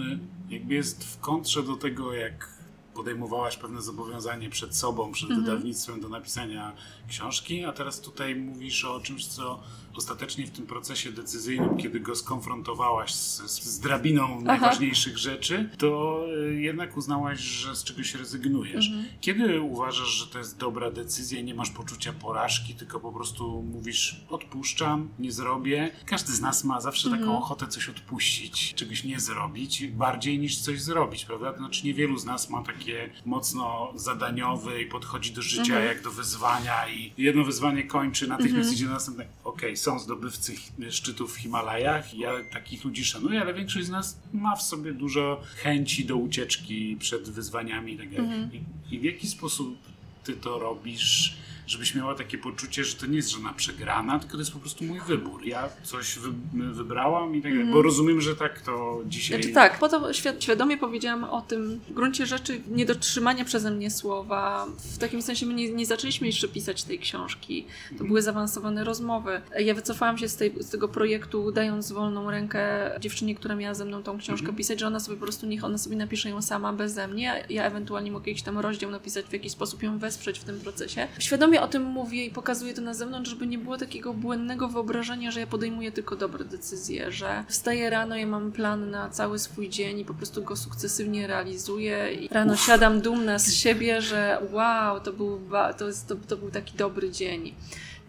jakby jest w kontrze do tego, jak podejmowałaś pewne zobowiązanie przed sobą, przed mhm. wydawnictwem do napisania książki, a teraz tutaj mówisz o czymś, co ostatecznie w tym procesie decyzyjnym, kiedy go skonfrontowałaś z, z drabiną Aha. najważniejszych rzeczy, to y, jednak uznałaś, że z czegoś rezygnujesz. Mhm. Kiedy uważasz, że to jest dobra decyzja i nie masz poczucia porażki, tylko po prostu mówisz, odpuszczam, nie zrobię. Każdy z nas ma zawsze mhm. taką ochotę coś odpuścić, czegoś nie zrobić, bardziej niż coś zrobić, prawda? Znaczy niewielu z nas ma takie mocno zadaniowe i podchodzi do życia mhm. jak do wyzwania i jedno wyzwanie kończy, natychmiast mhm. idzie na następne. Okej, okay, są zdobywcy szczytów w Himalajach. Ja takich ludzi szanuję, ale większość z nas ma w sobie dużo chęci do ucieczki przed wyzwaniami. Tak mhm. I, I w jaki sposób ty to robisz? Żebyś miała takie poczucie, że to nie jest żadna przegrana, tylko to jest po prostu mój wybór. Ja coś wy, wybrałam i tak dalej. Mm. Bo rozumiem, że tak to dzisiaj... Znaczy, tak, po to świadomie powiedziałam o tym w gruncie rzeczy niedotrzymania przeze mnie słowa. W takim sensie my nie, nie zaczęliśmy jeszcze pisać tej książki. To mm. były zaawansowane rozmowy. Ja wycofałam się z, tej, z tego projektu, dając wolną rękę dziewczynie, która miała ze mną tą książkę mm. pisać, że ona sobie po prostu, niech ona sobie napisze ją sama, beze mnie. Ja ewentualnie mogę jakiś tam rozdział napisać, w jakiś sposób ją wesprzeć w tym procesie. Świadomie o tym mówię i pokazuję to na zewnątrz, żeby nie było takiego błędnego wyobrażenia, że ja podejmuję tylko dobre decyzje, że wstaję rano i mam plan na cały swój dzień i po prostu go sukcesywnie realizuję i rano Uf. siadam dumna z siebie, że wow, to był, to, jest, to, to był taki dobry dzień.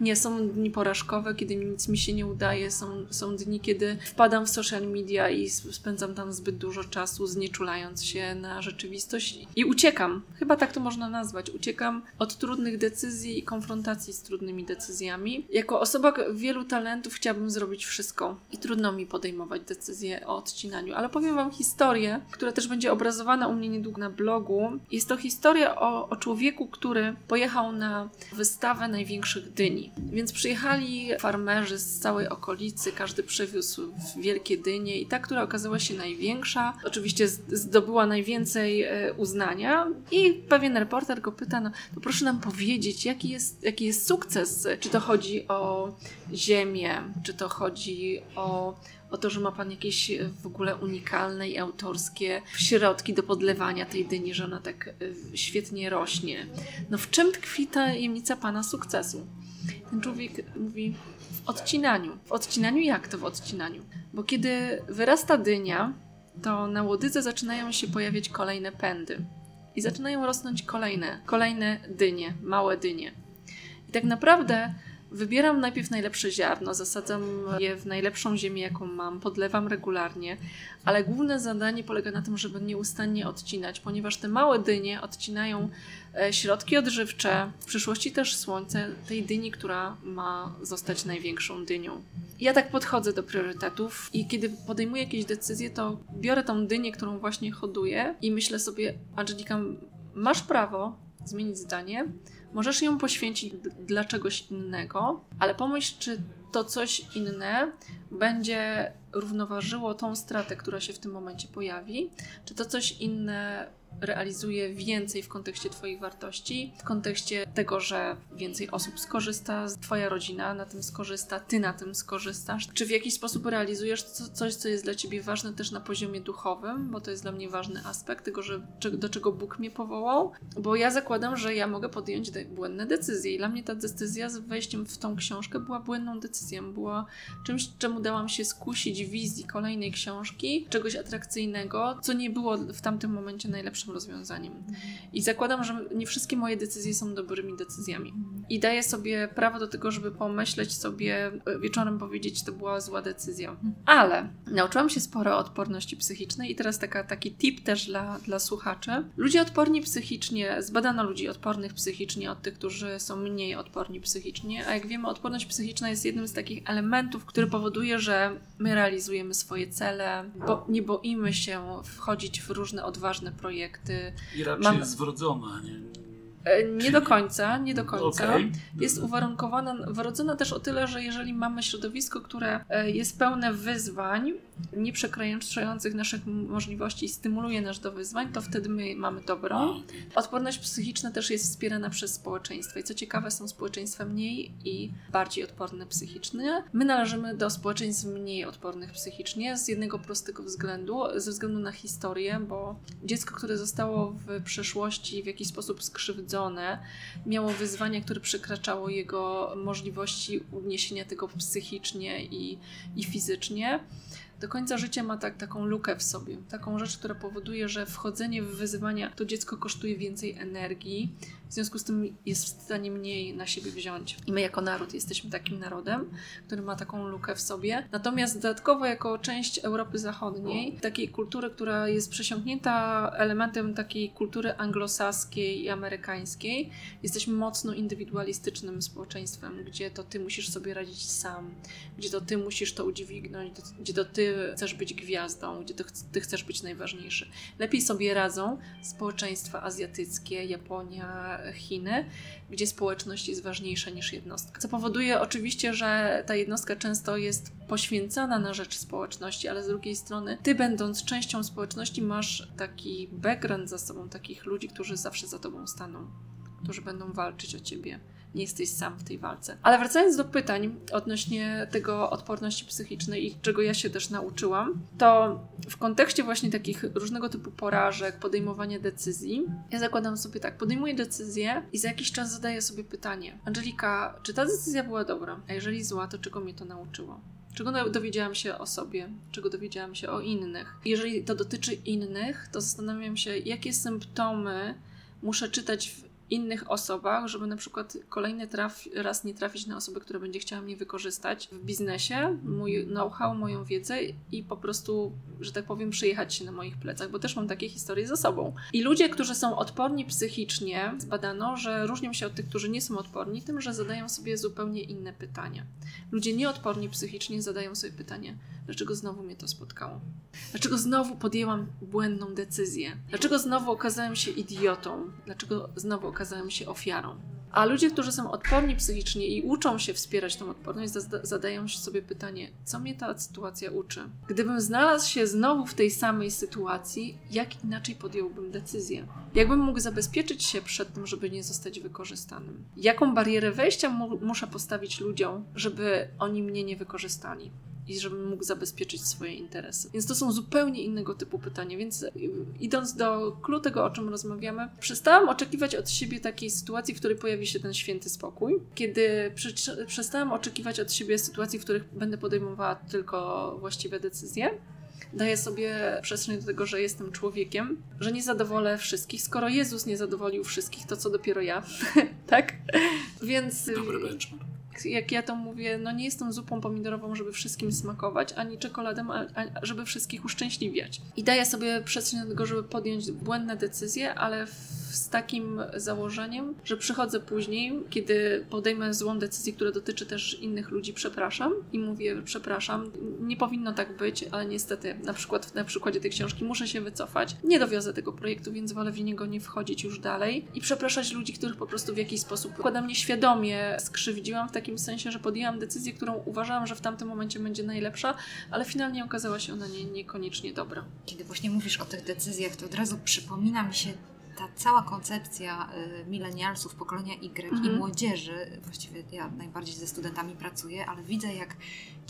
Nie, są dni porażkowe, kiedy nic mi się nie udaje, są, są dni, kiedy wpadam w social media i spędzam tam zbyt dużo czasu, znieczulając się na rzeczywistość i uciekam. Chyba tak to można nazwać. Uciekam od trudnych decyzji i konfrontacji z trudnymi decyzjami. Jako osoba wielu talentów chciałabym zrobić wszystko i trudno mi podejmować decyzje o odcinaniu, ale powiem Wam historię, która też będzie obrazowana u mnie niedługo na blogu. Jest to historia o, o człowieku, który pojechał na wystawę największych dyni. Więc przyjechali farmerzy z całej okolicy, każdy przywiózł wielkie dynie i ta, która okazała się największa, oczywiście zdobyła najwięcej e, uznania i pewien reporter go pyta, no to proszę nam powiedzieć, jaki jest, jaki jest sukces? Czy to chodzi o ziemię, czy to chodzi o o to, że ma Pan jakieś w ogóle unikalne i autorskie środki do podlewania tej dyni, że ona tak e, świetnie rośnie. No w czym tkwi tajemnica Pana sukcesu? Ten człowiek mówi w odcinaniu. W odcinaniu jak to w odcinaniu? Bo kiedy wyrasta dynia, to na łodydze zaczynają się pojawiać kolejne pędy. I zaczynają rosnąć kolejne, kolejne dynie, małe dynie. I tak naprawdę Wybieram najpierw najlepsze ziarno, zasadzam je w najlepszą ziemię, jaką mam, podlewam regularnie, ale główne zadanie polega na tym, żeby nieustannie odcinać, ponieważ te małe dynie odcinają e, środki odżywcze, w przyszłości też słońce tej dyni, która ma zostać największą dynią. Ja tak podchodzę do priorytetów i kiedy podejmuję jakieś decyzje, to biorę tą dynię, którą właśnie hoduję i myślę sobie, Angelika, masz prawo zmienić zdanie, Możesz ją poświęcić dla czegoś innego, ale pomyśl, czy to coś inne będzie równoważyło tą stratę, która się w tym momencie pojawi, czy to coś inne realizuje więcej w kontekście Twoich wartości, w kontekście tego, że więcej osób skorzysta, Twoja rodzina na tym skorzysta, Ty na tym skorzystasz. Czy w jakiś sposób realizujesz coś, co jest dla Ciebie ważne też na poziomie duchowym, bo to jest dla mnie ważny aspekt tego, że, do czego Bóg mnie powołał, bo ja zakładam, że ja mogę podjąć błędne decyzje i dla mnie ta decyzja z wejściem w tą książkę była błędną decyzją, była czymś, czemu dałam się skusić wizji kolejnej książki, czegoś atrakcyjnego, co nie było w tamtym momencie najlepszym rozwiązaniem. I zakładam, że nie wszystkie moje decyzje są dobrymi decyzjami. I daję sobie prawo do tego, żeby pomyśleć sobie, e, wieczorem powiedzieć, to była zła decyzja. Ale nauczyłam się sporo odporności psychicznej i teraz taka, taki tip też dla, dla słuchaczy. Ludzie odporni psychicznie, zbadano ludzi odpornych psychicznie od tych, którzy są mniej odporni psychicznie, a jak wiemy, odporność psychiczna jest jednym z takich elementów, który powoduje, że my realizujemy swoje cele, bo nie boimy się wchodzić w różne odważne projekty, I raczej Mam... jest wrodzona, nie? E, nie do końca, nie do końca. Okay. Jest uwarunkowana, wrodzona też o tyle, że jeżeli mamy środowisko, które e, jest pełne wyzwań, nie przekraczających naszych możliwości i stymuluje nas do wyzwań, to wtedy my mamy dobro. Odporność psychiczna też jest wspierana przez społeczeństwo i co ciekawe są społeczeństwa mniej i bardziej odporne psychicznie. My należymy do społeczeństw mniej odpornych psychicznie z jednego prostego względu, ze względu na historię, bo dziecko, które zostało w przeszłości w jakiś sposób skrzywdzone, miało wyzwania, które przekraczało jego możliwości uniesienia tego psychicznie i, i fizycznie. Do końca życia ma tak, taką lukę w sobie, taką rzecz, która powoduje, że wchodzenie w wyzwania to dziecko kosztuje więcej energii, w związku z tym jest w stanie mniej na siebie wziąć. I my jako naród jesteśmy takim narodem, który ma taką lukę w sobie. Natomiast dodatkowo jako część Europy Zachodniej, takiej kultury, która jest przesiąknięta elementem takiej kultury anglosaskiej i amerykańskiej, jesteśmy mocno indywidualistycznym społeczeństwem, gdzie to ty musisz sobie radzić sam, gdzie to ty musisz to udźwignąć, gdzie to ty chcesz być gwiazdą, gdzie to ty chcesz być najważniejszy. Lepiej sobie radzą społeczeństwa azjatyckie, Japonia, Chiny, gdzie społeczność jest ważniejsza niż jednostka. Co powoduje oczywiście, że ta jednostka często jest poświęcana na rzecz społeczności, ale z drugiej strony, ty będąc częścią społeczności, masz taki background za sobą, takich ludzi, którzy zawsze za tobą staną, którzy będą walczyć o ciebie nie jesteś sam w tej walce. Ale wracając do pytań odnośnie tego odporności psychicznej i czego ja się też nauczyłam, to w kontekście właśnie takich różnego typu porażek, podejmowania decyzji, ja zakładam sobie tak, podejmuję decyzję i za jakiś czas zadaję sobie pytanie: Angelika, czy ta decyzja była dobra? A jeżeli zła, to czego mnie to nauczyło? Czego dowiedziałam się o sobie, czego dowiedziałam się o innych. Jeżeli to dotyczy innych, to zastanawiam się, jakie symptomy muszę czytać w innych osobach, żeby na przykład kolejny traf, raz nie trafić na osobę, która będzie chciała mnie wykorzystać w biznesie, mój know-how, moją wiedzę i po prostu, że tak powiem, przyjechać się na moich plecach, bo też mam takie historie za sobą. I ludzie, którzy są odporni psychicznie, zbadano, że różnią się od tych, którzy nie są odporni, tym, że zadają sobie zupełnie inne pytania. Ludzie nieodporni psychicznie zadają sobie pytanie, dlaczego znowu mnie to spotkało? Dlaczego znowu podjęłam błędną decyzję? Dlaczego znowu okazałem się idiotą? Dlaczego znowu okazałem się ofiarą? A ludzie, którzy są odporni psychicznie i uczą się wspierać tą odporność, zadają sobie pytanie, co mnie ta sytuacja uczy? Gdybym znalazł się znowu w tej samej sytuacji, jak inaczej podjąłbym decyzję? Jakbym mógł zabezpieczyć się przed tym, żeby nie zostać wykorzystanym? Jaką barierę wejścia mu muszę postawić ludziom, żeby oni mnie nie wykorzystali? I żebym mógł zabezpieczyć swoje interesy. Więc to są zupełnie innego typu pytania. Więc y, idąc do klu tego, o czym rozmawiamy, przestałam oczekiwać od siebie takiej sytuacji, w której pojawi się ten święty spokój, kiedy przestałam oczekiwać od siebie sytuacji, w których będę podejmowała tylko właściwe decyzje daję sobie przestrzeń do tego, że jestem człowiekiem, że nie zadowolę wszystkich. Skoro Jezus nie zadowolił wszystkich, to co dopiero ja, tak? Więc. Dobry benchmark jak ja to mówię, no nie jestem zupą pomidorową, żeby wszystkim smakować, ani czekoladą, żeby wszystkich uszczęśliwiać. I daję sobie przestrzeń do tego, żeby podjąć błędne decyzje, ale z takim założeniem, że przychodzę później, kiedy podejmę złą decyzję, która dotyczy też innych ludzi, przepraszam. I mówię, przepraszam, nie powinno tak być, ale niestety na przykład na przykładzie tej książki muszę się wycofać, nie dowiozę tego projektu, więc wolę w niego nie wchodzić już dalej. I przepraszać ludzi, których po prostu w jakiś sposób układa mnie świadomie skrzywdziłam w takim sensie, że podjęłam decyzję, którą uważałam, że w tamtym momencie będzie najlepsza, ale finalnie okazała się ona nie, niekoniecznie dobra. Kiedy właśnie mówisz o tych decyzjach, to od razu przypomina mi się ta cała koncepcja y, milenialsów, pokolenia Y mhm. i młodzieży, właściwie ja najbardziej ze studentami pracuję, ale widzę, jak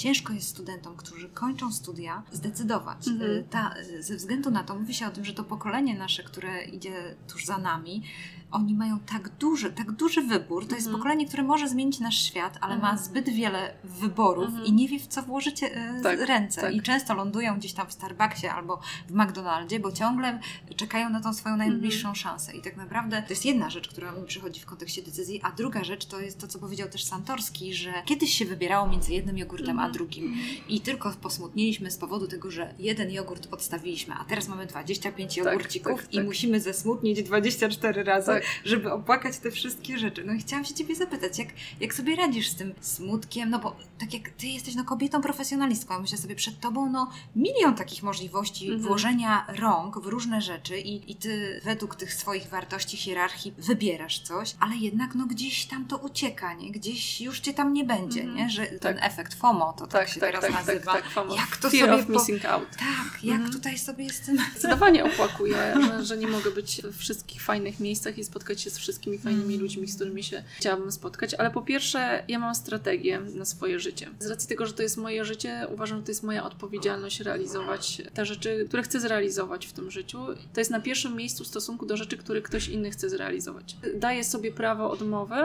ciężko jest studentom, którzy kończą studia, zdecydować. Mhm. Y, ta, y, ze względu na to, mówi się o tym, że to pokolenie nasze, które idzie tuż za nami, oni mają tak duży, tak duży wybór. To jest mhm. pokolenie, które może zmienić nasz świat, ale ma mhm. zbyt wiele wyborów i nie wie, w co włożyć e, tak, ręce. Tak. I często lądują gdzieś tam w Starbucksie albo w McDonaldzie, bo ciągle czekają na tą swoją najbliższą szansę. I tak naprawdę to jest jedna rzecz, która mi przychodzi w kontekście decyzji, a druga rzecz to jest to, co powiedział też Santorski, że kiedyś się wybierało między jednym jogurtem a drugim i tylko posmutniliśmy z powodu tego, że jeden jogurt odstawiliśmy, a teraz mamy 25 tak, jogurcików tak, tak, i musimy zesmutnić 24 razy, tak. żeby opłakać te wszystkie rzeczy. No i chciałam się Ciebie zapytać, jak, jak sobie radzisz z tym smutkiem, no bo tak jak Ty jesteś no, kobietą profesjonalistką, myślę sobie przed Tobą no milion takich możliwości mhm. włożenia rąk w różne rzeczy i, i Ty według tych swoich wartości, hierarchii wybierasz coś, ale jednak no gdzieś tam to ucieka, nie? Gdzieś już Cię tam nie będzie, mhm. nie? Że tak. ten efekt FOMO, to tak, tak się tak, teraz tak, nazywa. Tak, tak, jak to Fear sobie of missing out. Tak, jak mhm. tutaj sobie tym... Zdecydowanie opłakuję, że, że nie mogę być w wszystkich fajnych miejscach i spotkać się z wszystkimi fajnymi mm. ludźmi, z którymi się chciałabym spotkać, ale po pierwsze, ja mam strategię na swoje życie. Z racji tego, że to jest moje życie, uważam, że to jest moja odpowiedzialność realizować te rzeczy, które chcę zrealizować w tym życiu. To jest na pierwszym miejscu w stosunku do rzeczy, które ktoś inny chce zrealizować. Daję sobie prawo odmowy,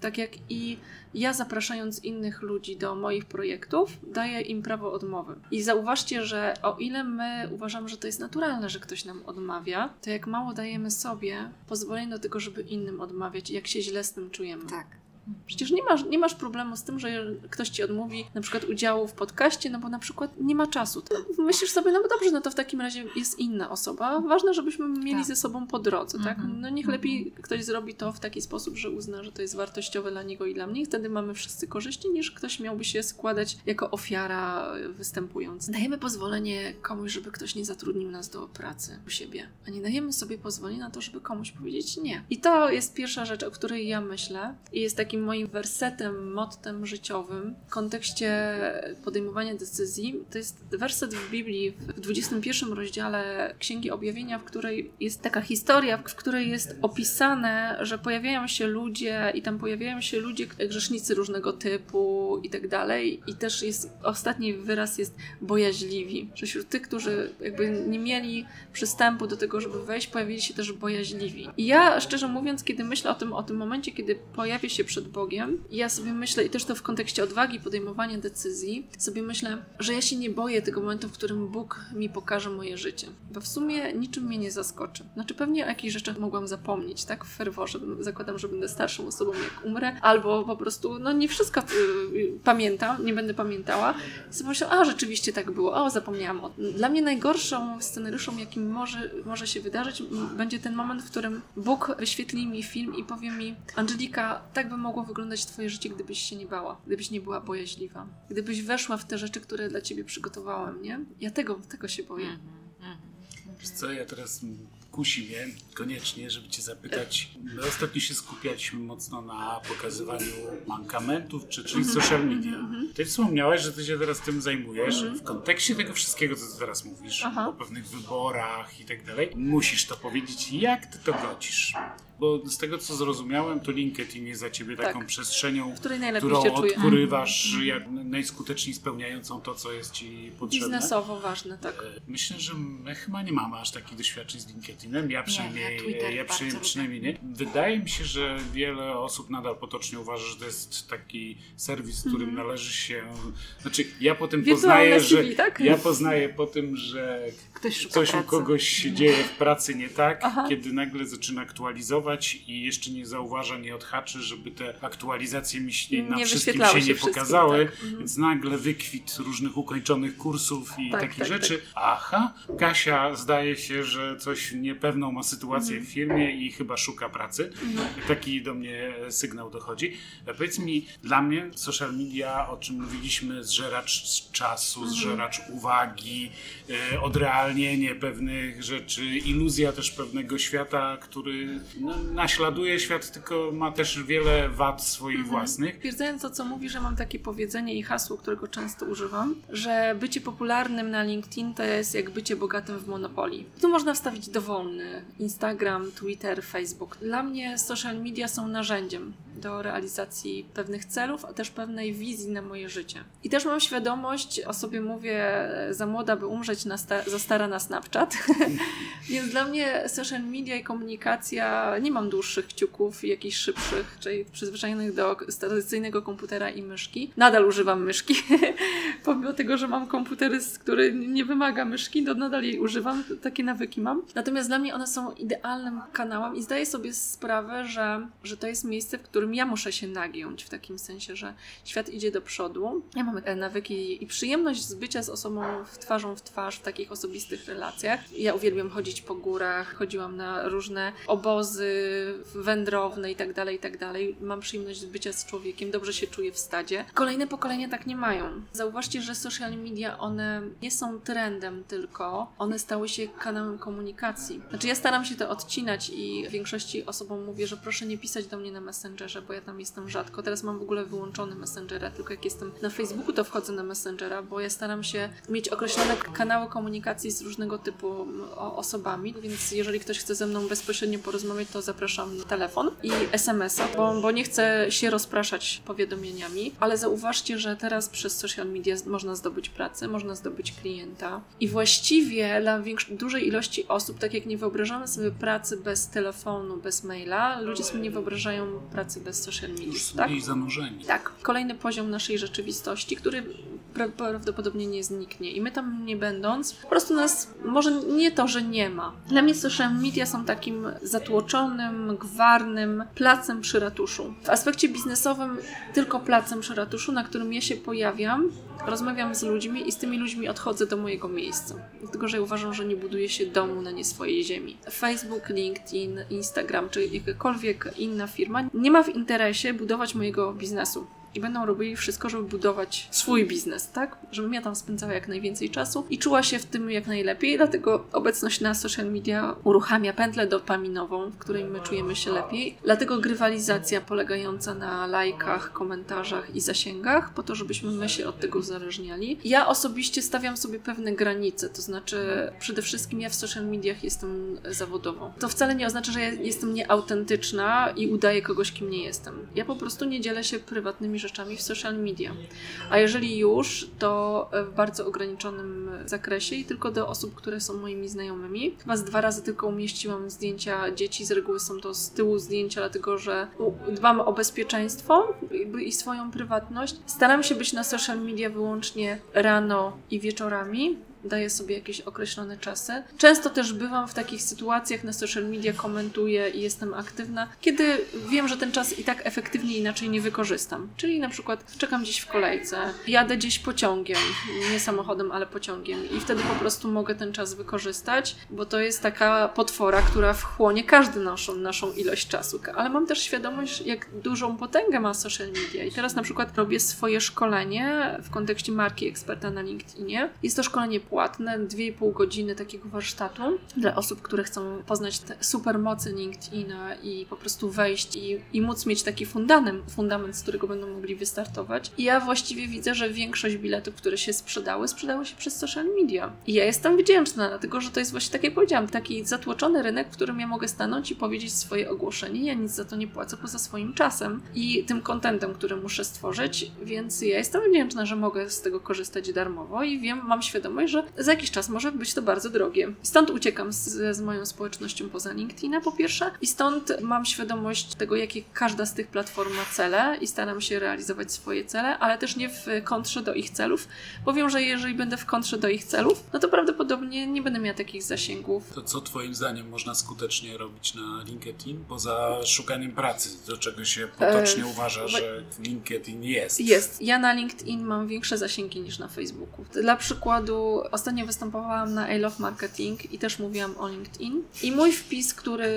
tak jak i ja zapraszając innych ludzi do moich projektów, daję im prawo odmowy. I zauważcie, że o ile my uważamy, że to jest naturalne, że ktoś nam odmawia, to jak mało dajemy sobie pozwolenie do tego, żeby innym odmawiać, jak się źle z tym czujemy. Tak. Przecież nie masz, nie masz problemu z tym, że ktoś ci odmówi na przykład udziału w podcaście, no bo na przykład nie ma czasu. To myślisz sobie, no dobrze, no to w takim razie jest inna osoba. Ważne, żebyśmy mieli tak. ze sobą po drodze, tak? Mhm. No niech lepiej mhm. ktoś zrobi to w taki sposób, że uzna, że to jest wartościowe dla niego i dla mnie. Wtedy mamy wszyscy korzyści, niż ktoś miałby się składać jako ofiara występując. Dajemy pozwolenie komuś, żeby ktoś nie zatrudnił nas do pracy u siebie, a nie dajemy sobie pozwolenia na to, żeby komuś powiedzieć nie. I to jest pierwsza rzecz, o której ja myślę i jest taki takim moim wersetem, mottem życiowym w kontekście podejmowania decyzji. To jest werset w Biblii w 21 rozdziale Księgi Objawienia, w której jest taka historia, w której jest opisane, że pojawiają się ludzie i tam pojawiają się ludzie, grzesznicy różnego typu i tak dalej. I też jest, ostatni wyraz jest bojaźliwi, że wśród tych, którzy jakby nie mieli przystępu do tego, żeby wejść, pojawili się też bojaźliwi. I ja szczerze mówiąc, kiedy myślę o tym, o tym momencie, kiedy pojawia się przed przed Bogiem. I ja sobie myślę, i też to w kontekście odwagi, podejmowania decyzji, sobie myślę, że ja się nie boję tego momentu, w którym Bóg mi pokaże moje życie. Bo w sumie niczym mnie nie zaskoczy. Znaczy pewnie o jakichś rzeczach mogłam zapomnieć, tak? W ferworze. Zakładam, że będę starszą osobą, jak umrę. Albo po prostu, no nie wszystko y, pamiętam, nie będę pamiętała. Sobie myślę, a rzeczywiście tak było. O, zapomniałam. Dla mnie najgorszą scenariuszem, jakim może, może się wydarzyć, będzie ten moment, w którym Bóg wyświetli mi film i powie mi, Angelika, tak by mogło wyglądać Twoje życie, gdybyś się nie bała, gdybyś nie była bojaźliwa, gdybyś weszła w te rzeczy, które dla Ciebie przygotowałam, nie? Ja tego, tego się boję. Mm -hmm. Wiesz co, ja teraz kusi mnie koniecznie, żeby Cię zapytać. My ostatnio się skupialiśmy mocno na pokazywaniu mankamentów, czy, czyli Mhm. social media. Ty wspomniałaś, że Ty się teraz tym zajmujesz. W kontekście tego wszystkiego, co Ty teraz mówisz, Aha. o pewnych wyborach i tak dalej, musisz to powiedzieć, jak Ty to godzisz. Bo z tego, co zrozumiałem, to LinkedIn jest za Ciebie taką Tak. przestrzenią, którą się czuję. Odkurywasz jak najskuteczniej spełniającą to, co jest Ci potrzebne. Biznesowo ważne, tak. Myślę, że my chyba nie mamy aż takich doświadczeń z LinkedInem. Ja przynajmniej, ja Twitter ja przy, przynajmniej nie. Wydaje mi się, że wiele osób nadal potocznie uważa, że to jest taki serwis, którym należy się. Znaczy, ja po tym Mhm. Wirtualne poznaję, że. CV, tak? Ja poznaję po tym, że coś u pracy. kogoś się dzieje w pracy nie tak, Aha. kiedy nagle zaczyna aktualizować i jeszcze nie zauważa, nie odhaczy, żeby te aktualizacje się, na Nie wszystkim się nie pokazały, tak. Mhm. więc nagle wykwit różnych ukończonych kursów i Tak, takich tak, rzeczy. Aha, Kasia zdaje się, że coś niepewną ma sytuację Mhm. w firmie i chyba szuka pracy. Taki do mnie sygnał dochodzi. A Powiedz mi, dla mnie social media, o czym mówiliśmy, zżeracz czasu, Mhm. zżeracz uwagi, e, odrealnienie pewnych rzeczy, iluzja też pewnego świata, który no, naśladuje świat, tylko ma też wiele wad swoich Mhm. własnych. Potwierdzając to, co mówi, że mam takie powiedzenie i hasło, którego często używam, że bycie popularnym na LinkedIn to jest jak bycie bogatym w Monopoly. Tu można wstawić dowolny Instagram, Twitter, Facebook. Dla mnie social media są narzędziem do realizacji pewnych celów, a też pewnej wizji na moje życie. I też mam świadomość, o sobie mówię, za młoda, by umrzeć, na sta- za stara na Snapchat. Więc dla mnie social media i komunikacja, nie mam dłuższych kciuków jakichś szybszych, czyli przyzwyczajonych do tradycyjnego komputera i myszki. Nadal używam myszki, pomimo tego, że mam komputer, który nie wymaga myszki, to nadal jej używam, takie nawyki mam. Natomiast dla mnie one są idealnym kanałem i zdaję sobie sprawę, że, że to jest miejsce, w którym ja muszę się nagiąć, w takim sensie, że świat idzie do przodu. Ja mam e, nawyki i przyjemność z bycia z osobą twarzą w twarz w takich osobistych relacjach. Ja uwielbiam chodzić po górach, chodziłam na różne obozy wędrowne i tak dalej, i tak dalej. Mam przyjemność z bycia z człowiekiem, dobrze się czuję w stadzie. Kolejne pokolenia tak nie mają. Zauważcie, że social media, one nie są trendem tylko, one stały się kanałem komunikacji. Znaczy ja staram się to odcinać i większości osobom mówię, że proszę nie pisać do mnie na Messengerze, bo ja tam jestem rzadko. Teraz mam w ogóle wyłączony Messengera, tylko jak jestem na Facebooku, to wchodzę na Messengera, bo ja staram się mieć określone kanały komunikacji z różnego typu osobami, więc jeżeli ktoś chce ze mną bezpośrednio porozmawiać, to zapraszam na telefon i SMS-a, bo, bo nie chcę się rozpraszać powiadomieniami, ale zauważcie, że teraz przez social media można zdobyć pracę, można zdobyć klienta. I właściwie dla dużej ilości osób, tak jak nie wyobrażamy sobie pracy bez telefonu, bez maila, ludzie sobie nie wyobrażają pracy bez social media, Już są tak? zanurzeni. Tak, kolejny poziom naszej rzeczywistości, który pra- prawdopodobnie nie zniknie. I my tam nie będąc, po prostu nas może nie to, że nie ma. Dla mnie social media są takim zatłoczonym, gwarnym placem przy ratuszu. W aspekcie biznesowym tylko placem przy ratuszu, na którym ja się pojawiam, rozmawiam z ludźmi i z tymi ludźmi odchodzę do mojego miejsca. Dlatego, że ja uważam, że nie buduje się domu na nie swojej ziemi. Facebook, LinkedIn, Instagram czy jakakolwiek inna firma nie ma w interesie budować mojego biznesu. I będą robili wszystko, żeby budować swój biznes, tak? Żebym ja tam spędzała jak najwięcej czasu i czuła się w tym jak najlepiej. Dlatego obecność na social media uruchamia pętlę dopaminową, w której my czujemy się lepiej. Dlatego grywalizacja polegająca na lajkach, komentarzach i zasięgach, po to, żebyśmy my się od tego uzależniali. Ja osobiście stawiam sobie pewne granice, to znaczy przede wszystkim ja w social mediach jestem zawodową. To wcale nie oznacza, że ja jestem nieautentyczna i udaję kogoś, kim nie jestem. Ja po prostu nie dzielę się prywatnymi rzeczami rzeczami w social media. A jeżeli już, to w bardzo ograniczonym zakresie i tylko do osób, które są moimi znajomymi. Chyba z dwa razy tylko umieściłam zdjęcia dzieci, z reguły są to z tyłu zdjęcia, dlatego że dbamy o bezpieczeństwo i swoją prywatność. Staram się być na social media wyłącznie rano i wieczorami daję sobie jakieś określone czasy. Często też bywam w takich sytuacjach na social media, komentuję i jestem aktywna, kiedy wiem, że ten czas i tak efektywnie inaczej nie wykorzystam. Czyli na przykład czekam gdzieś w kolejce, jadę gdzieś pociągiem, nie samochodem, ale pociągiem i wtedy po prostu mogę ten czas wykorzystać, bo to jest taka potwora, która wchłonie każdy naszą, naszą ilość czasu. Ale mam też świadomość, jak dużą potęgę ma social media. I teraz na przykład robię swoje szkolenie w kontekście marki eksperta na LinkedInie. Jest to szkolenie płatne, 2,5 godziny takiego warsztatu dla osób, które chcą poznać te super mocy LinkedIna i po prostu wejść i, i móc mieć taki fundament, fundament, z którego będą mogli wystartować. I ja właściwie widzę, że większość biletów, które się sprzedały, sprzedały się przez social media. I ja jestem wdzięczna, dlatego że to jest właśnie tak jak powiedziałam, taki zatłoczony rynek, w którym ja mogę stanąć i powiedzieć swoje ogłoszenie. Ja nic za to nie płacę poza swoim czasem i tym kontentem, który muszę stworzyć, więc ja jestem wdzięczna, że mogę z tego korzystać darmowo i wiem, mam świadomość, że za jakiś czas może być to bardzo drogie. Stąd uciekam z, z moją społecznością poza LinkedIna po pierwsze i stąd mam świadomość tego, jakie każda z tych platform ma cele i staram się realizować swoje cele, ale też nie w kontrze do ich celów, bo wiem, że jeżeli będę w kontrze do ich celów, no to prawdopodobnie nie będę miała takich zasięgów. To co Twoim zdaniem można skutecznie robić na LinkedIn poza szukaniem pracy, do czego się potocznie e, uważa, że LinkedIn jest? Jest. Ja na LinkedIn mam większe zasięgi niż na Facebooku. Dla przykładu ostatnio występowałam na I Love Marketing i też mówiłam o LinkedIn. I mój wpis, który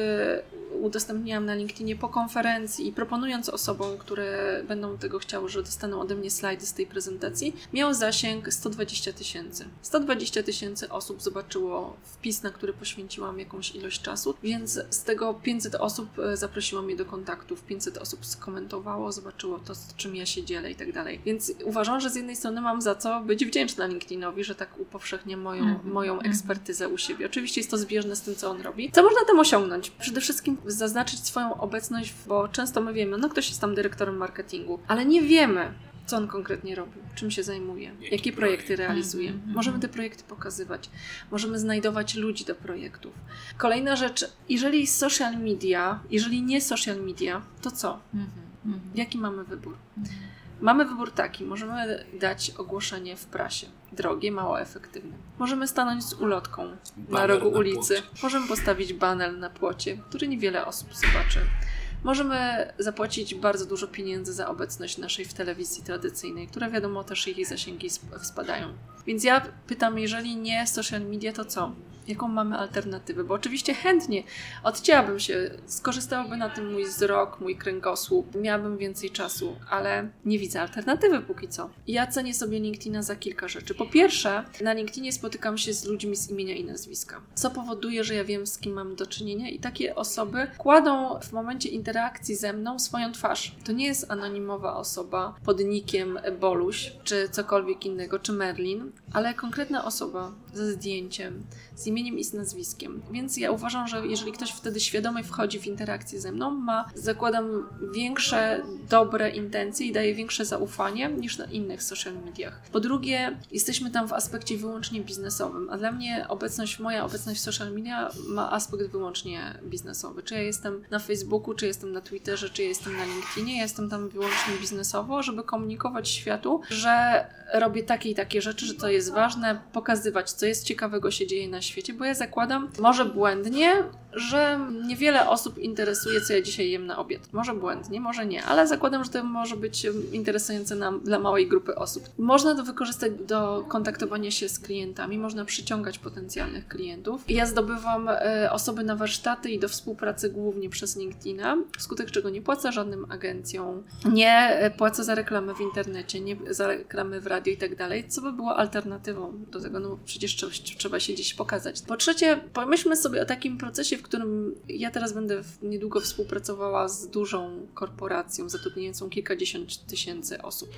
udostępniłam na LinkedInie po konferencji proponując osobom, które będą tego chciały, że dostaną ode mnie slajdy z tej prezentacji, miał zasięg 120 tysięcy. 120 tysięcy osób zobaczyło wpis, na który poświęciłam jakąś ilość czasu, więc z tego 500 osób e, zaprosiło mnie do kontaktów, 500 osób skomentowało, zobaczyło to, z czym ja się dzielę i tak dalej. Więc uważam, że z jednej strony mam za co być wdzięczna LinkedInowi, że tak upowszechnia moją, -hmm. moją mhm. ekspertyzę u siebie. Oczywiście jest to zbieżne z tym, co on robi. Co można tam osiągnąć? Przede wszystkim zaznaczyć swoją obecność, bo często my wiemy, no ktoś jest tam dyrektorem marketingu, ale nie wiemy, co on konkretnie robił, czym się zajmuje, Jaki jakie projekty projekt? realizuje. Mm -hmm. Możemy te projekty pokazywać, możemy znajdować ludzi do projektów. Kolejna rzecz, jeżeli social media, jeżeli nie social media, to co? Jaki mamy wybór? Mamy wybór taki: możemy dać ogłoszenie w prasie, drogie, mało efektywne. Możemy stanąć z ulotką na rogu na ulicy, płocie. możemy postawić banel na płocie, który niewiele osób zobaczy. Możemy zapłacić bardzo dużo pieniędzy za obecność naszej w telewizji tradycyjnej, która wiadomo też jej zasięgi spadają. Więc ja pytam, jeżeli nie social media, to co? Jaką mamy alternatywę, bo oczywiście chętnie odcięłabym się, skorzystałby na tym mój wzrok, mój kręgosłup, miałabym więcej czasu, ale nie widzę alternatywy póki co. Ja cenię sobie LinkedIna za kilka rzeczy. Po pierwsze, na LinkedInie spotykam się z ludźmi z imienia i nazwiska, co powoduje, że ja wiem, z kim mam do czynienia i takie osoby kładą w momencie interakcji ze mną swoją twarz. To nie jest anonimowa osoba pod nikiem Boluś, czy cokolwiek innego, czy Merlin, ale konkretna osoba ze zdjęciem, z imieniem i z nazwiskiem. Więc ja uważam, że jeżeli ktoś wtedy świadomie wchodzi w interakcję ze mną, ma, zakładam, większe dobre intencje i daje większe zaufanie niż na innych social mediach. Po drugie, jesteśmy tam w aspekcie wyłącznie biznesowym, a dla mnie obecność, moja obecność w social media ma aspekt wyłącznie biznesowy. Czy ja jestem na Facebooku, czy jestem na Twitterze, czy jestem na LinkedInie, ja jestem tam wyłącznie biznesowo, żeby komunikować światu, że robię takie i takie rzeczy, że to jest ważne, pokazywać, co jest ciekawego się dzieje na świecie, bo ja zakładam, może błędnie, że niewiele osób interesuje, co ja dzisiaj jem na obiad. Może błędnie, może nie, ale zakładam, że to może być interesujące nam, dla małej grupy osób. Można to wykorzystać do kontaktowania się z klientami, można przyciągać potencjalnych klientów. Ja zdobywam e, osoby na warsztaty i do współpracy głównie przez LinkedIna, wskutek czego nie płacę żadnym agencjom, nie e, płacę za reklamę w internecie, nie za reklamy w radio i tak dalej, co by było alternatywą do tego, no przecież trzeba się gdzieś pokazać. Po trzecie, pomyślmy sobie o takim procesie, w którym ja teraz będę niedługo współpracowała z dużą korporacją zatrudniającą kilkadziesiąt tysięcy osób.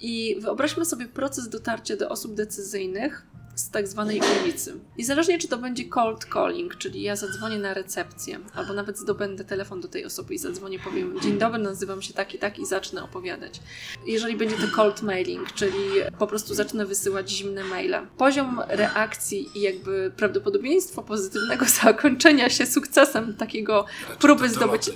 I wyobraźmy sobie proces dotarcia do osób decyzyjnych, z tak zwanej ulicy. I zależnie czy to będzie cold calling, czyli ja zadzwonię na recepcję, albo nawet zdobędę telefon do tej osoby i zadzwonię, powiem dzień dobry, nazywam się tak i tak i zacznę opowiadać. Jeżeli będzie to cold mailing, czyli po prostu zacznę wysyłać zimne maile. Poziom reakcji i jakby prawdopodobieństwo pozytywnego zakończenia się sukcesem takiego próby zdobycia...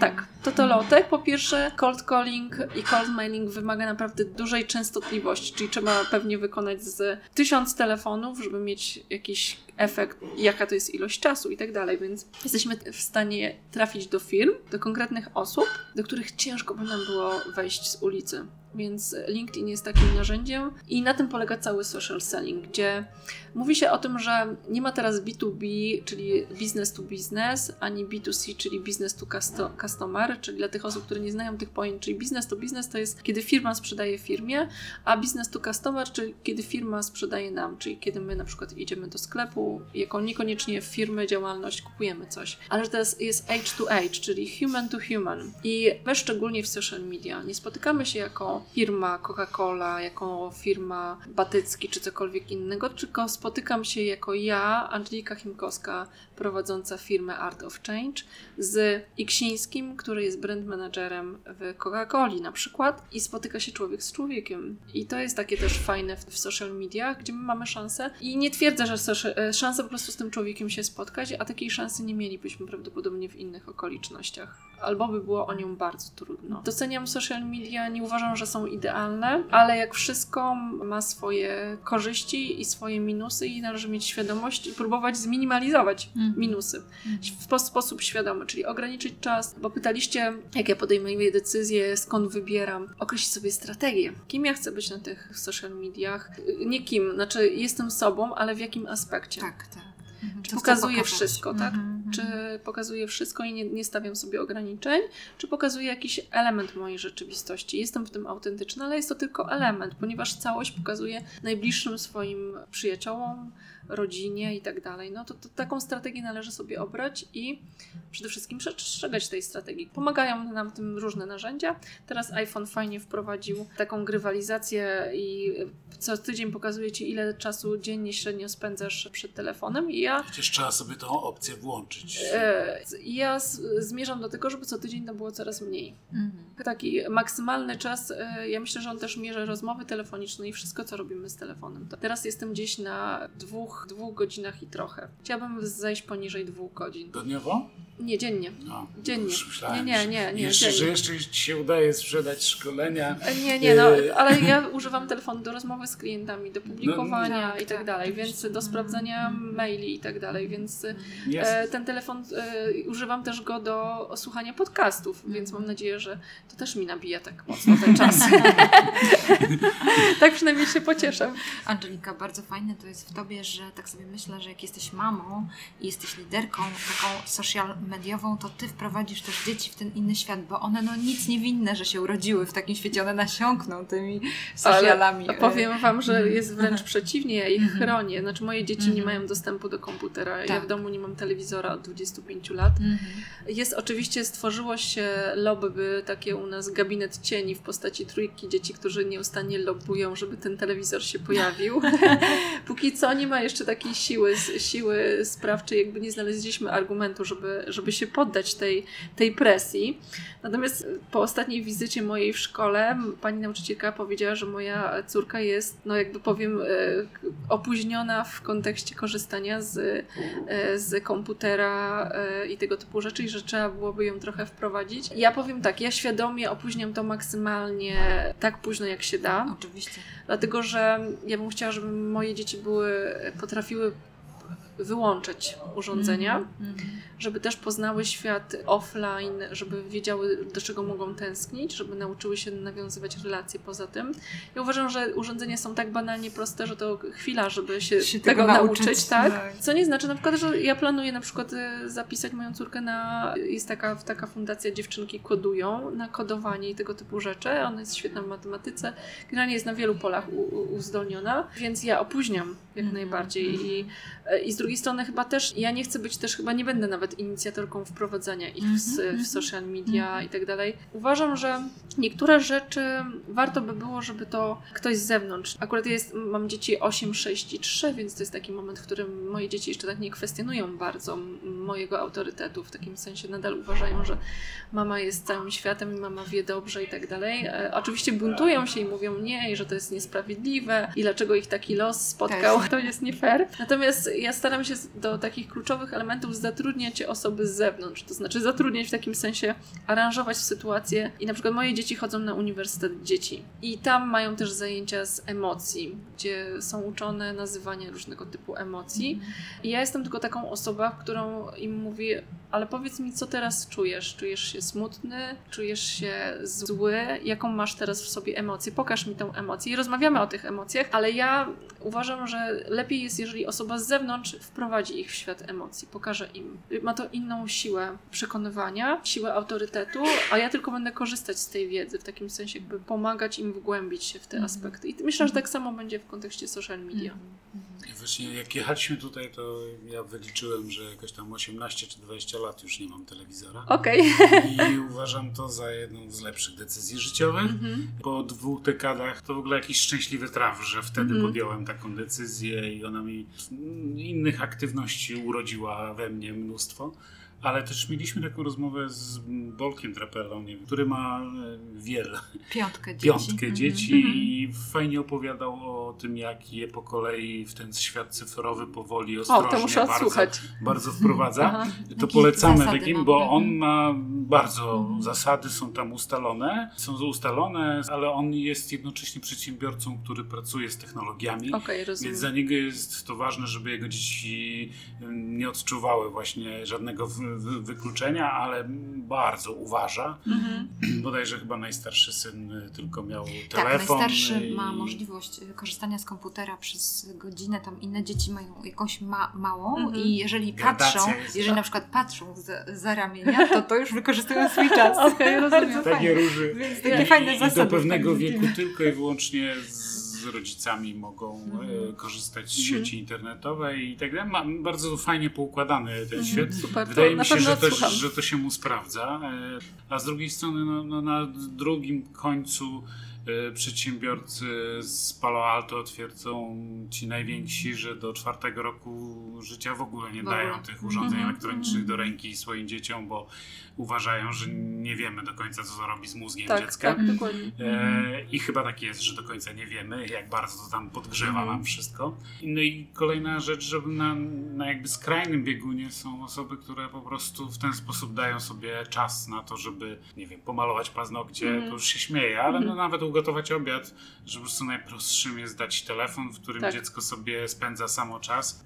Tak, to to lotek. Po pierwsze, cold calling i cold mailing wymaga naprawdę dużej częstotliwości, czyli trzeba pewnie wykonać z tysiąc telefonów, żeby mieć jakiś efekt, jaka to jest ilość czasu i tak dalej, więc jesteśmy w stanie trafić do firm, do konkretnych osób, do których ciężko by nam było wejść z ulicy. Więc LinkedIn jest takim narzędziem i na tym polega cały social selling, gdzie mówi się o tym, że nie ma teraz B2B, czyli business to business, ani B2C, czyli business to customer, czyli dla tych osób, które nie znają tych pojęć, czyli business to business to jest kiedy firma sprzedaje firmie, a business to customer, czyli kiedy firma sprzedaje nam, czyli kiedy my na przykład idziemy do sklepu, jako niekoniecznie firmy, działalność, kupujemy coś. Ale to jest, jest age to age, czyli human to human. I my szczególnie w social media nie spotykamy się jako firma Coca-Cola, jako firma Batycki czy cokolwiek innego, tylko spotykam się jako ja, Angelika Chimkowska, prowadząca firmę Art of Change, z Iksińskim, który jest brand managerem w Coca-Coli na przykład i spotyka się człowiek z człowiekiem. I to jest takie też fajne w, w social mediach, gdzie my mamy szansę i nie twierdzę, że e, szansę po prostu z tym człowiekiem się spotkać, a takiej szansy nie mielibyśmy prawdopodobnie w innych okolicznościach. Albo by było o nią bardzo trudno. Doceniam social media, nie uważam, że są idealne, ale jak wszystko ma swoje korzyści i swoje minusy i należy mieć świadomość i próbować zminimalizować mm. minusy w sposób świadomy, czyli ograniczyć czas, bo pytaliście, jak ja podejmuję decyzje, skąd wybieram, określić sobie strategię. Kim ja chcę być na tych social mediach? Nie kim, znaczy jestem sobą, ale w jakim aspekcie. Tak, tak. Mhm. Czy pokazuje wszystko, tak? Mhm, czy mhm. pokazuje wszystko i nie, nie stawiam sobie ograniczeń, czy pokazuje jakiś element mojej rzeczywistości. Jestem w tym autentyczna, ale jest to tylko element, ponieważ całość pokazuje najbliższym swoim przyjaciołom, rodzinie i tak dalej, no to, to, taką strategię należy sobie obrać i przede wszystkim przestrzegać tej strategii. Pomagają nam w tym różne narzędzia. Teraz iPhone fajnie wprowadził taką grywalizację i co tydzień pokazuje Ci, ile czasu dziennie średnio spędzasz przed telefonem i ja... Przecież trzeba sobie tą opcję włączyć. E, ja zmierzam do tego, żeby co tydzień to było coraz mniej. Mhm. Taki maksymalny czas, e, ja myślę, że on też mierzy rozmowy telefoniczne i wszystko, co robimy z telefonem. To teraz jestem gdzieś na dwóch dwóch, dwóch godzinach i trochę. Chciałabym zejść poniżej dwóch godzin. Dniowo? Nie, dziennie. No, dziennie. Nie, nie, nie. nie jeszcze, dziennie. że jeszcze Ci się udaje sprzedać szkolenia. E, nie, nie, no, e, ale ja używam telefonu do rozmowy z klientami, do publikowania no, i tak, tak dalej, więc do sprawdzania maili i tak dalej, więc e, ten telefon e, używam też go do słuchania podcastów, więc mam nadzieję, że to też mi nabija tak mocno ten czas. tak przynajmniej się pocieszę. Angelika, bardzo fajne to jest w Tobie, że tak sobie myślę, że jak jesteś mamą i jesteś liderką taką social mediową, to Ty wprowadzisz też dzieci w ten inny świat, bo one no nic nie winne, że się urodziły w takim świecie, one nasiąkną tymi socialami. Ale powiem Wam, że mhm. jest wręcz przeciwnie, ja ich mhm. chronię. Znaczy moje dzieci nie mhm. mają dostępu do komputera, tak. ja w domu nie mam telewizora od 25 lat. Jest oczywiście, stworzyło się lobby, takie u nas gabinet cieni w postaci trójki dzieci, którzy nieustannie lobują, żeby ten telewizor się pojawił. Póki co nie ma jeszcze takiej siły, siły sprawczej, jakby nie znaleźliśmy argumentu, żeby, żeby się poddać tej, tej presji. Natomiast po ostatniej wizycie mojej w szkole pani nauczycielka powiedziała, że moja córka jest, no jakby powiem, e, opóźniona w kontekście korzystania z, e, z komputera e, i tego typu rzeczy i że trzeba byłoby ją trochę wprowadzić. Ja powiem tak, ja świadomie opóźniam to maksymalnie tak późno jak się da. Oczywiście. Dlatego, że ja bym chciała, żeby moje dzieci były, potrafiły wyłączyć urządzenia, mm -hmm. Żeby też poznały świat offline, żeby wiedziały, do czego mogą tęsknić, żeby nauczyły się nawiązywać relacje poza tym. Ja uważam, że urządzenia są tak banalnie proste, że to chwila, żeby się, się tego, tego, nauczyć, nauczyć tak? tak? Co nie znaczy na przykład, że ja planuję na przykład y, zapisać moją córkę na, jest taka, taka fundacja Dziewczynki Kodują, na kodowanie i tego typu rzeczy. Ona jest świetna w matematyce. Generalnie jest na wielu polach u, u, uzdolniona, więc ja opóźniam jak -hmm. najbardziej i, i z drugiej strony chyba też, ja nie chcę być też, chyba nie będę nawet nawet inicjatorką wprowadzania ich w, w mhm. social media i tak dalej. Uważam, że niektóre rzeczy warto by było, żeby to ktoś z zewnątrz. Akurat jest, mam dzieci 8, 6 i 3, więc to jest taki moment, w którym moje dzieci jeszcze tak nie kwestionują bardzo mojego autorytetu. W takim sensie nadal uważają, że mama jest całym światem i mama wie dobrze i tak dalej. E, oczywiście buntują się i mówią nie, i że to jest niesprawiedliwe i dlaczego ich taki los spotkał. To jest nie fair. Natomiast ja staram się do takich kluczowych elementów zatrudniać osoby z zewnątrz. To znaczy zatrudniać w takim sensie, aranżować sytuację. I na przykład moje dzieci chodzą na Uniwersytet Dzieci. I tam mają też zajęcia z emocji, gdzie są uczone nazywania różnego typu emocji. I ja jestem tylko taką osobą, którą im mówię, ale powiedz mi, co teraz czujesz? Czujesz się smutny? Czujesz się zły? Jaką masz teraz w sobie emocję? Pokaż mi tą emocję. I rozmawiamy o tych emocjach, ale ja uważam, że lepiej jest, jeżeli osoba z zewnątrz wprowadzi ich w świat emocji, pokaże im. Ma to inną siłę przekonywania, siłę autorytetu, a ja tylko będę korzystać z tej wiedzy, w takim sensie jakby pomagać im wgłębić się w te mhm. aspekty. I myślę, że tak samo będzie w kontekście social media. Mhm. Mhm. Właśnie jak jechaliśmy tutaj, to ja wyliczyłem, że jakoś tam 18 czy 20 lat już nie mam telewizora. Okej. Okay. I uważam to za jedną z lepszych decyzji życiowych. Po dwóch dekadach to w ogóle jakiś szczęśliwy traf, że wtedy podjąłem taką decyzję i ona mi innych aktywności urodziła we mnie mnóstwo. 风。Ale też mieliśmy taką rozmowę z Bolkiem Trapelą, który ma e, wiele. Piątkę dzieci. Piątkę dzieci mm -hmm. i fajnie opowiadał o tym, jak je po kolei w ten świat cyfrowy powoli, ostrożnie, o, to muszę bardzo, bardzo wprowadza. Aha. To polecamy takim, bo on ma bardzo mm -hmm. zasady, są tam ustalone. Są ustalone, ale on jest jednocześnie przedsiębiorcą, który pracuje z technologiami. Okay, więc za niego jest to ważne, żeby jego dzieci nie odczuwały właśnie żadnego wykluczenia, ale bardzo uważa. Mhm. Bodajże chyba najstarszy syn y, tylko miał telefon. Tak, najstarszy i... ma możliwość y, korzystania z komputera przez godzinę, tam inne dzieci mają jakąś ma małą mhm. i jeżeli Gradacja patrzą, jest, jeżeli tak. na przykład patrzą za, za, ramienia, to to już wykorzystują swój czas. Okay, rozumiem. Takie róży. Więc takie I, fajne zasady. I do pewnego wieku tylko i wyłącznie z rodzicami mogą mm. korzystać z mhm. sieci internetowej i tak dalej. Ma bardzo fajnie poukładany ten mm. świat. Super, Wydaje mi się, że to, że to się mu sprawdza. E, a z drugiej strony no, no na drugim końcu E, przedsiębiorcy z Palo Alto twierdzą ci najwięksi, że do czwartego roku życia w ogóle nie dają tych urządzeń elektronicznych do ręki swoim dzieciom, bo uważają, że nie wiemy do końca, co robi z mózgiem tak, dziecka. Tak, dokładnie. E, I chyba tak jest, że do końca nie wiemy, jak bardzo to tam podgrzewa mm -hmm. nam wszystko. No i kolejna rzecz, że na, na jakby skrajnym biegunie są osoby, które po prostu w ten sposób dają sobie czas na to, żeby, nie wiem, pomalować paznokcie, mm to już się śmieje, ale no nawet ugotować obiad, że po prostu najprostszym jest dać telefon, w którym tak. dziecko sobie spędza samo czas.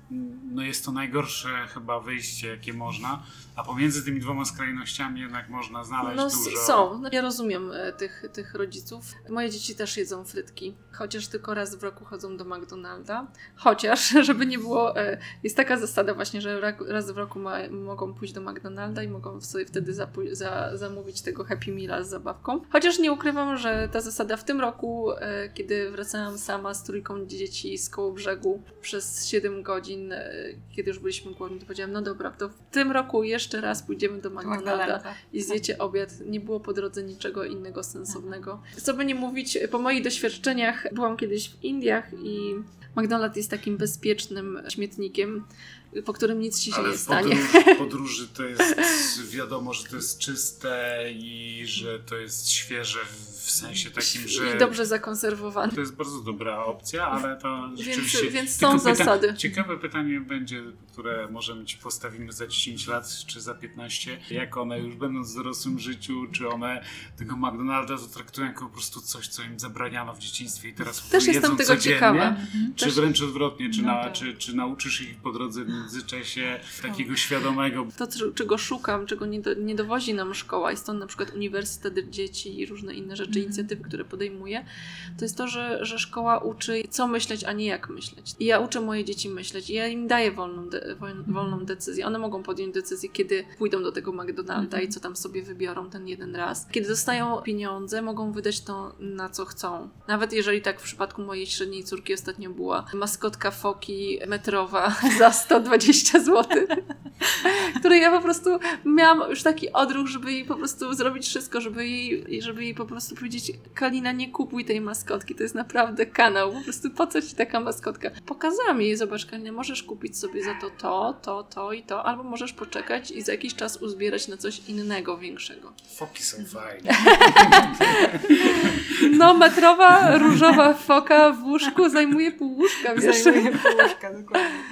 No jest to najgorsze chyba wyjście, jakie można, a pomiędzy tymi dwoma skrajnościami jednak można znaleźć no, dużo. Są. No, ja rozumiem e, tych, tych rodziców. Moje dzieci też jedzą frytki, chociaż tylko raz w roku chodzą do McDonalda. Chociaż, żeby nie było, e, jest taka zasada właśnie, że raz w roku ma, mogą pójść do McDonalda i mogą sobie wtedy za, zamówić tego Happy Meala z zabawką. Chociaż nie ukrywam, że ta zasada w tym roku, e, kiedy wracałam sama z trójką dzieci z koło brzegu przez 7 godzin, kiedy już byliśmy głodni, to powiedziałam, no dobra, to w tym roku jeszcze raz pójdziemy do McDonalda i zjecie obiad. Nie było po drodze niczego innego sensownego. Co by nie mówić, po moich doświadczeniach byłam kiedyś w Indiach i McDonald's jest takim bezpiecznym śmietnikiem, po którym nic ci się Ale nie stanie. W podróży to jest wiadomo, że to jest czyste i że to jest świeże w sensie takim, że. I dobrze zakonserwowane. To jest bardzo dobra opcja, ale to rzeczywiście. Więc, więc są zasady. Pyta ciekawe pytanie będzie, które możemy ci postawimy za 10 lat czy za 15. Jak one już będąc w dorosłym życiu, czy one tego McDonalda to traktują jako po prostu coś, co im zabraniano w dzieciństwie i teraz Też jestem tego ciekawa. Mhm. Czy Też... wręcz odwrotnie, czy, no na, tak. czy, czy nauczysz ich po drodze w międzyczasie takiego świadomego. To, czego szukam, czego nie, do, nie dowozi nam szkoła i stąd na przykład Uniwersytet Dzieci i różne inne rzeczy czy inicjatywy, które podejmuję, to jest to, że, że szkoła uczy, co myśleć, a nie jak myśleć. I ja uczę moje dzieci myśleć. I ja im daję wolną, de wolną decyzję. One mogą podjąć decyzję, kiedy pójdą do tego McDonalda i co tam sobie wybiorą ten jeden raz. Kiedy dostają pieniądze, mogą wydać to na co chcą. Nawet jeżeli tak w przypadku mojej średniej córki ostatnio była maskotka foki metrowa za 120 zł. której ja po prostu miałam już taki odruch, żeby jej po prostu zrobić wszystko, żeby jej, żeby jej po prostu powiedzieć Kalina, nie kupuj tej maskotki, to jest naprawdę kanał, po prostu po co ci taka maskotka? Pokazałam jej, zobacz Kalina, możesz kupić sobie za to to, to, to i to, albo możesz poczekać i za jakiś czas uzbierać na coś innego, większego. Foki są fajne. No, metrowa, różowa foka w łóżku zajmuje pół łóżka? Zajmuje półeczka, dokładnie.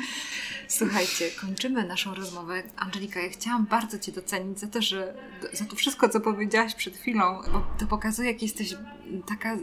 Słuchajcie, kończymy naszą rozmowę. Angelika, ja chciałam bardzo Cię docenić za to, że za to wszystko, co powiedziałaś przed chwilą, bo to pokazuje, jak jesteś taka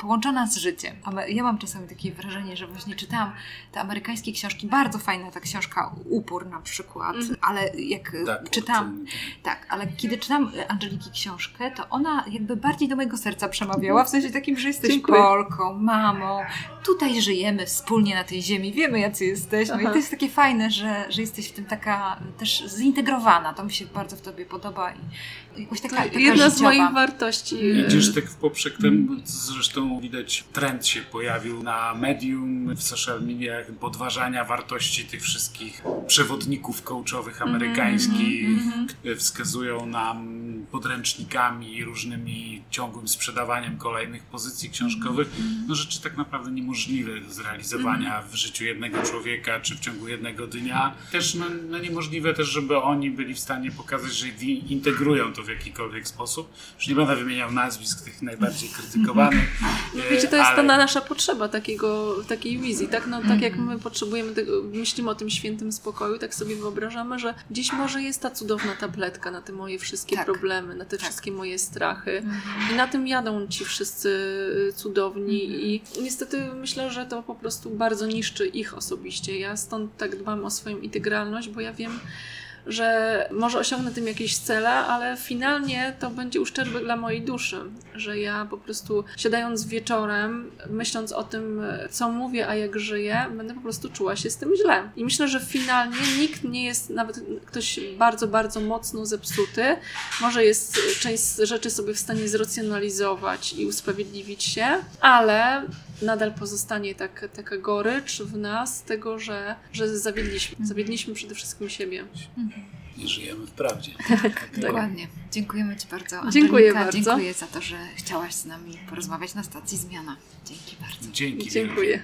połączona z życiem. Ja mam czasami takie wrażenie, że właśnie czytałam te amerykańskie książki, bardzo fajna ta książka Upór na przykład, mm. ale jak tak, czytam, tak, ale kiedy czytam Angeliki książkę, to ona jakby bardziej do mojego serca przemawiała, w sensie takim, że jesteś Dziękuję. Polką, mamą, tutaj żyjemy wspólnie na tej ziemi, wiemy jacy jesteśmy Aha. i to jest takie fajne, że, że jesteś w tym taka też zintegrowana, to mi się bardzo w Tobie podoba i jakoś taka, taka Jedna życiowa. z moich wartości. Idziesz tak w poprzek temu, zresztą widać trend się pojawił na medium, w social mediach podważania wartości tych wszystkich przewodników coachowych mhm, amerykańskich. Mm -hmm. Wskazują nam podręcznikami i różnymi ciągłym sprzedawaniem kolejnych pozycji książkowych, mm -hmm. no rzeczy tak naprawdę niemożliwe do zrealizowania w życiu jednego człowieka czy w ciągu jednego dnia. Też no, no niemożliwe też, żeby oni byli w stanie pokazać, że integrują to w jakikolwiek sposób. Już nie będę wymieniał nazwisk tych najbardziej krytykowanych, wiecie, to jest ale... ta nasza potrzeba takiego, takiej wizji, tak? No, tak jak my potrzebujemy, tego, myślimy o tym świętym spokoju, tak sobie wyobrażamy, że gdzieś może jest ta cudowna tabletka na te moje wszystkie tak. problemy, na te tak. wszystkie moje strachy mhm. i na tym jadą ci wszyscy y, cudowni mhm. i niestety myślę, że to po prostu bardzo niszczy ich osobiście. Ja stąd tak dbam o swoją integralność, bo ja wiem, że może osiągnę tym jakieś cele, ale finalnie to będzie uszczerbek dla mojej duszy, że ja po prostu siadając wieczorem, myśląc o tym, co mówię, a jak żyję, będę po prostu czuła się z tym źle. I myślę, że finalnie nikt nie jest, nawet ktoś bardzo, bardzo mocno zepsuty, może jest część rzeczy sobie w stanie zracjonalizować i usprawiedliwić się, ale nadal pozostanie tak, taka gorycz w nas tego, że, że zawiedliśmy. Mhm. Zawiedliśmy przede wszystkim siebie. I żyjemy w prawdzie. Tak, dokładnie. Dziękujemy Ci bardzo. Angelika. Dziękuję bardzo. Dziękuję za to, że chciałaś z nami porozmawiać na stacji Zmiana. Dzięki bardzo. Dzięki. Dziękuję.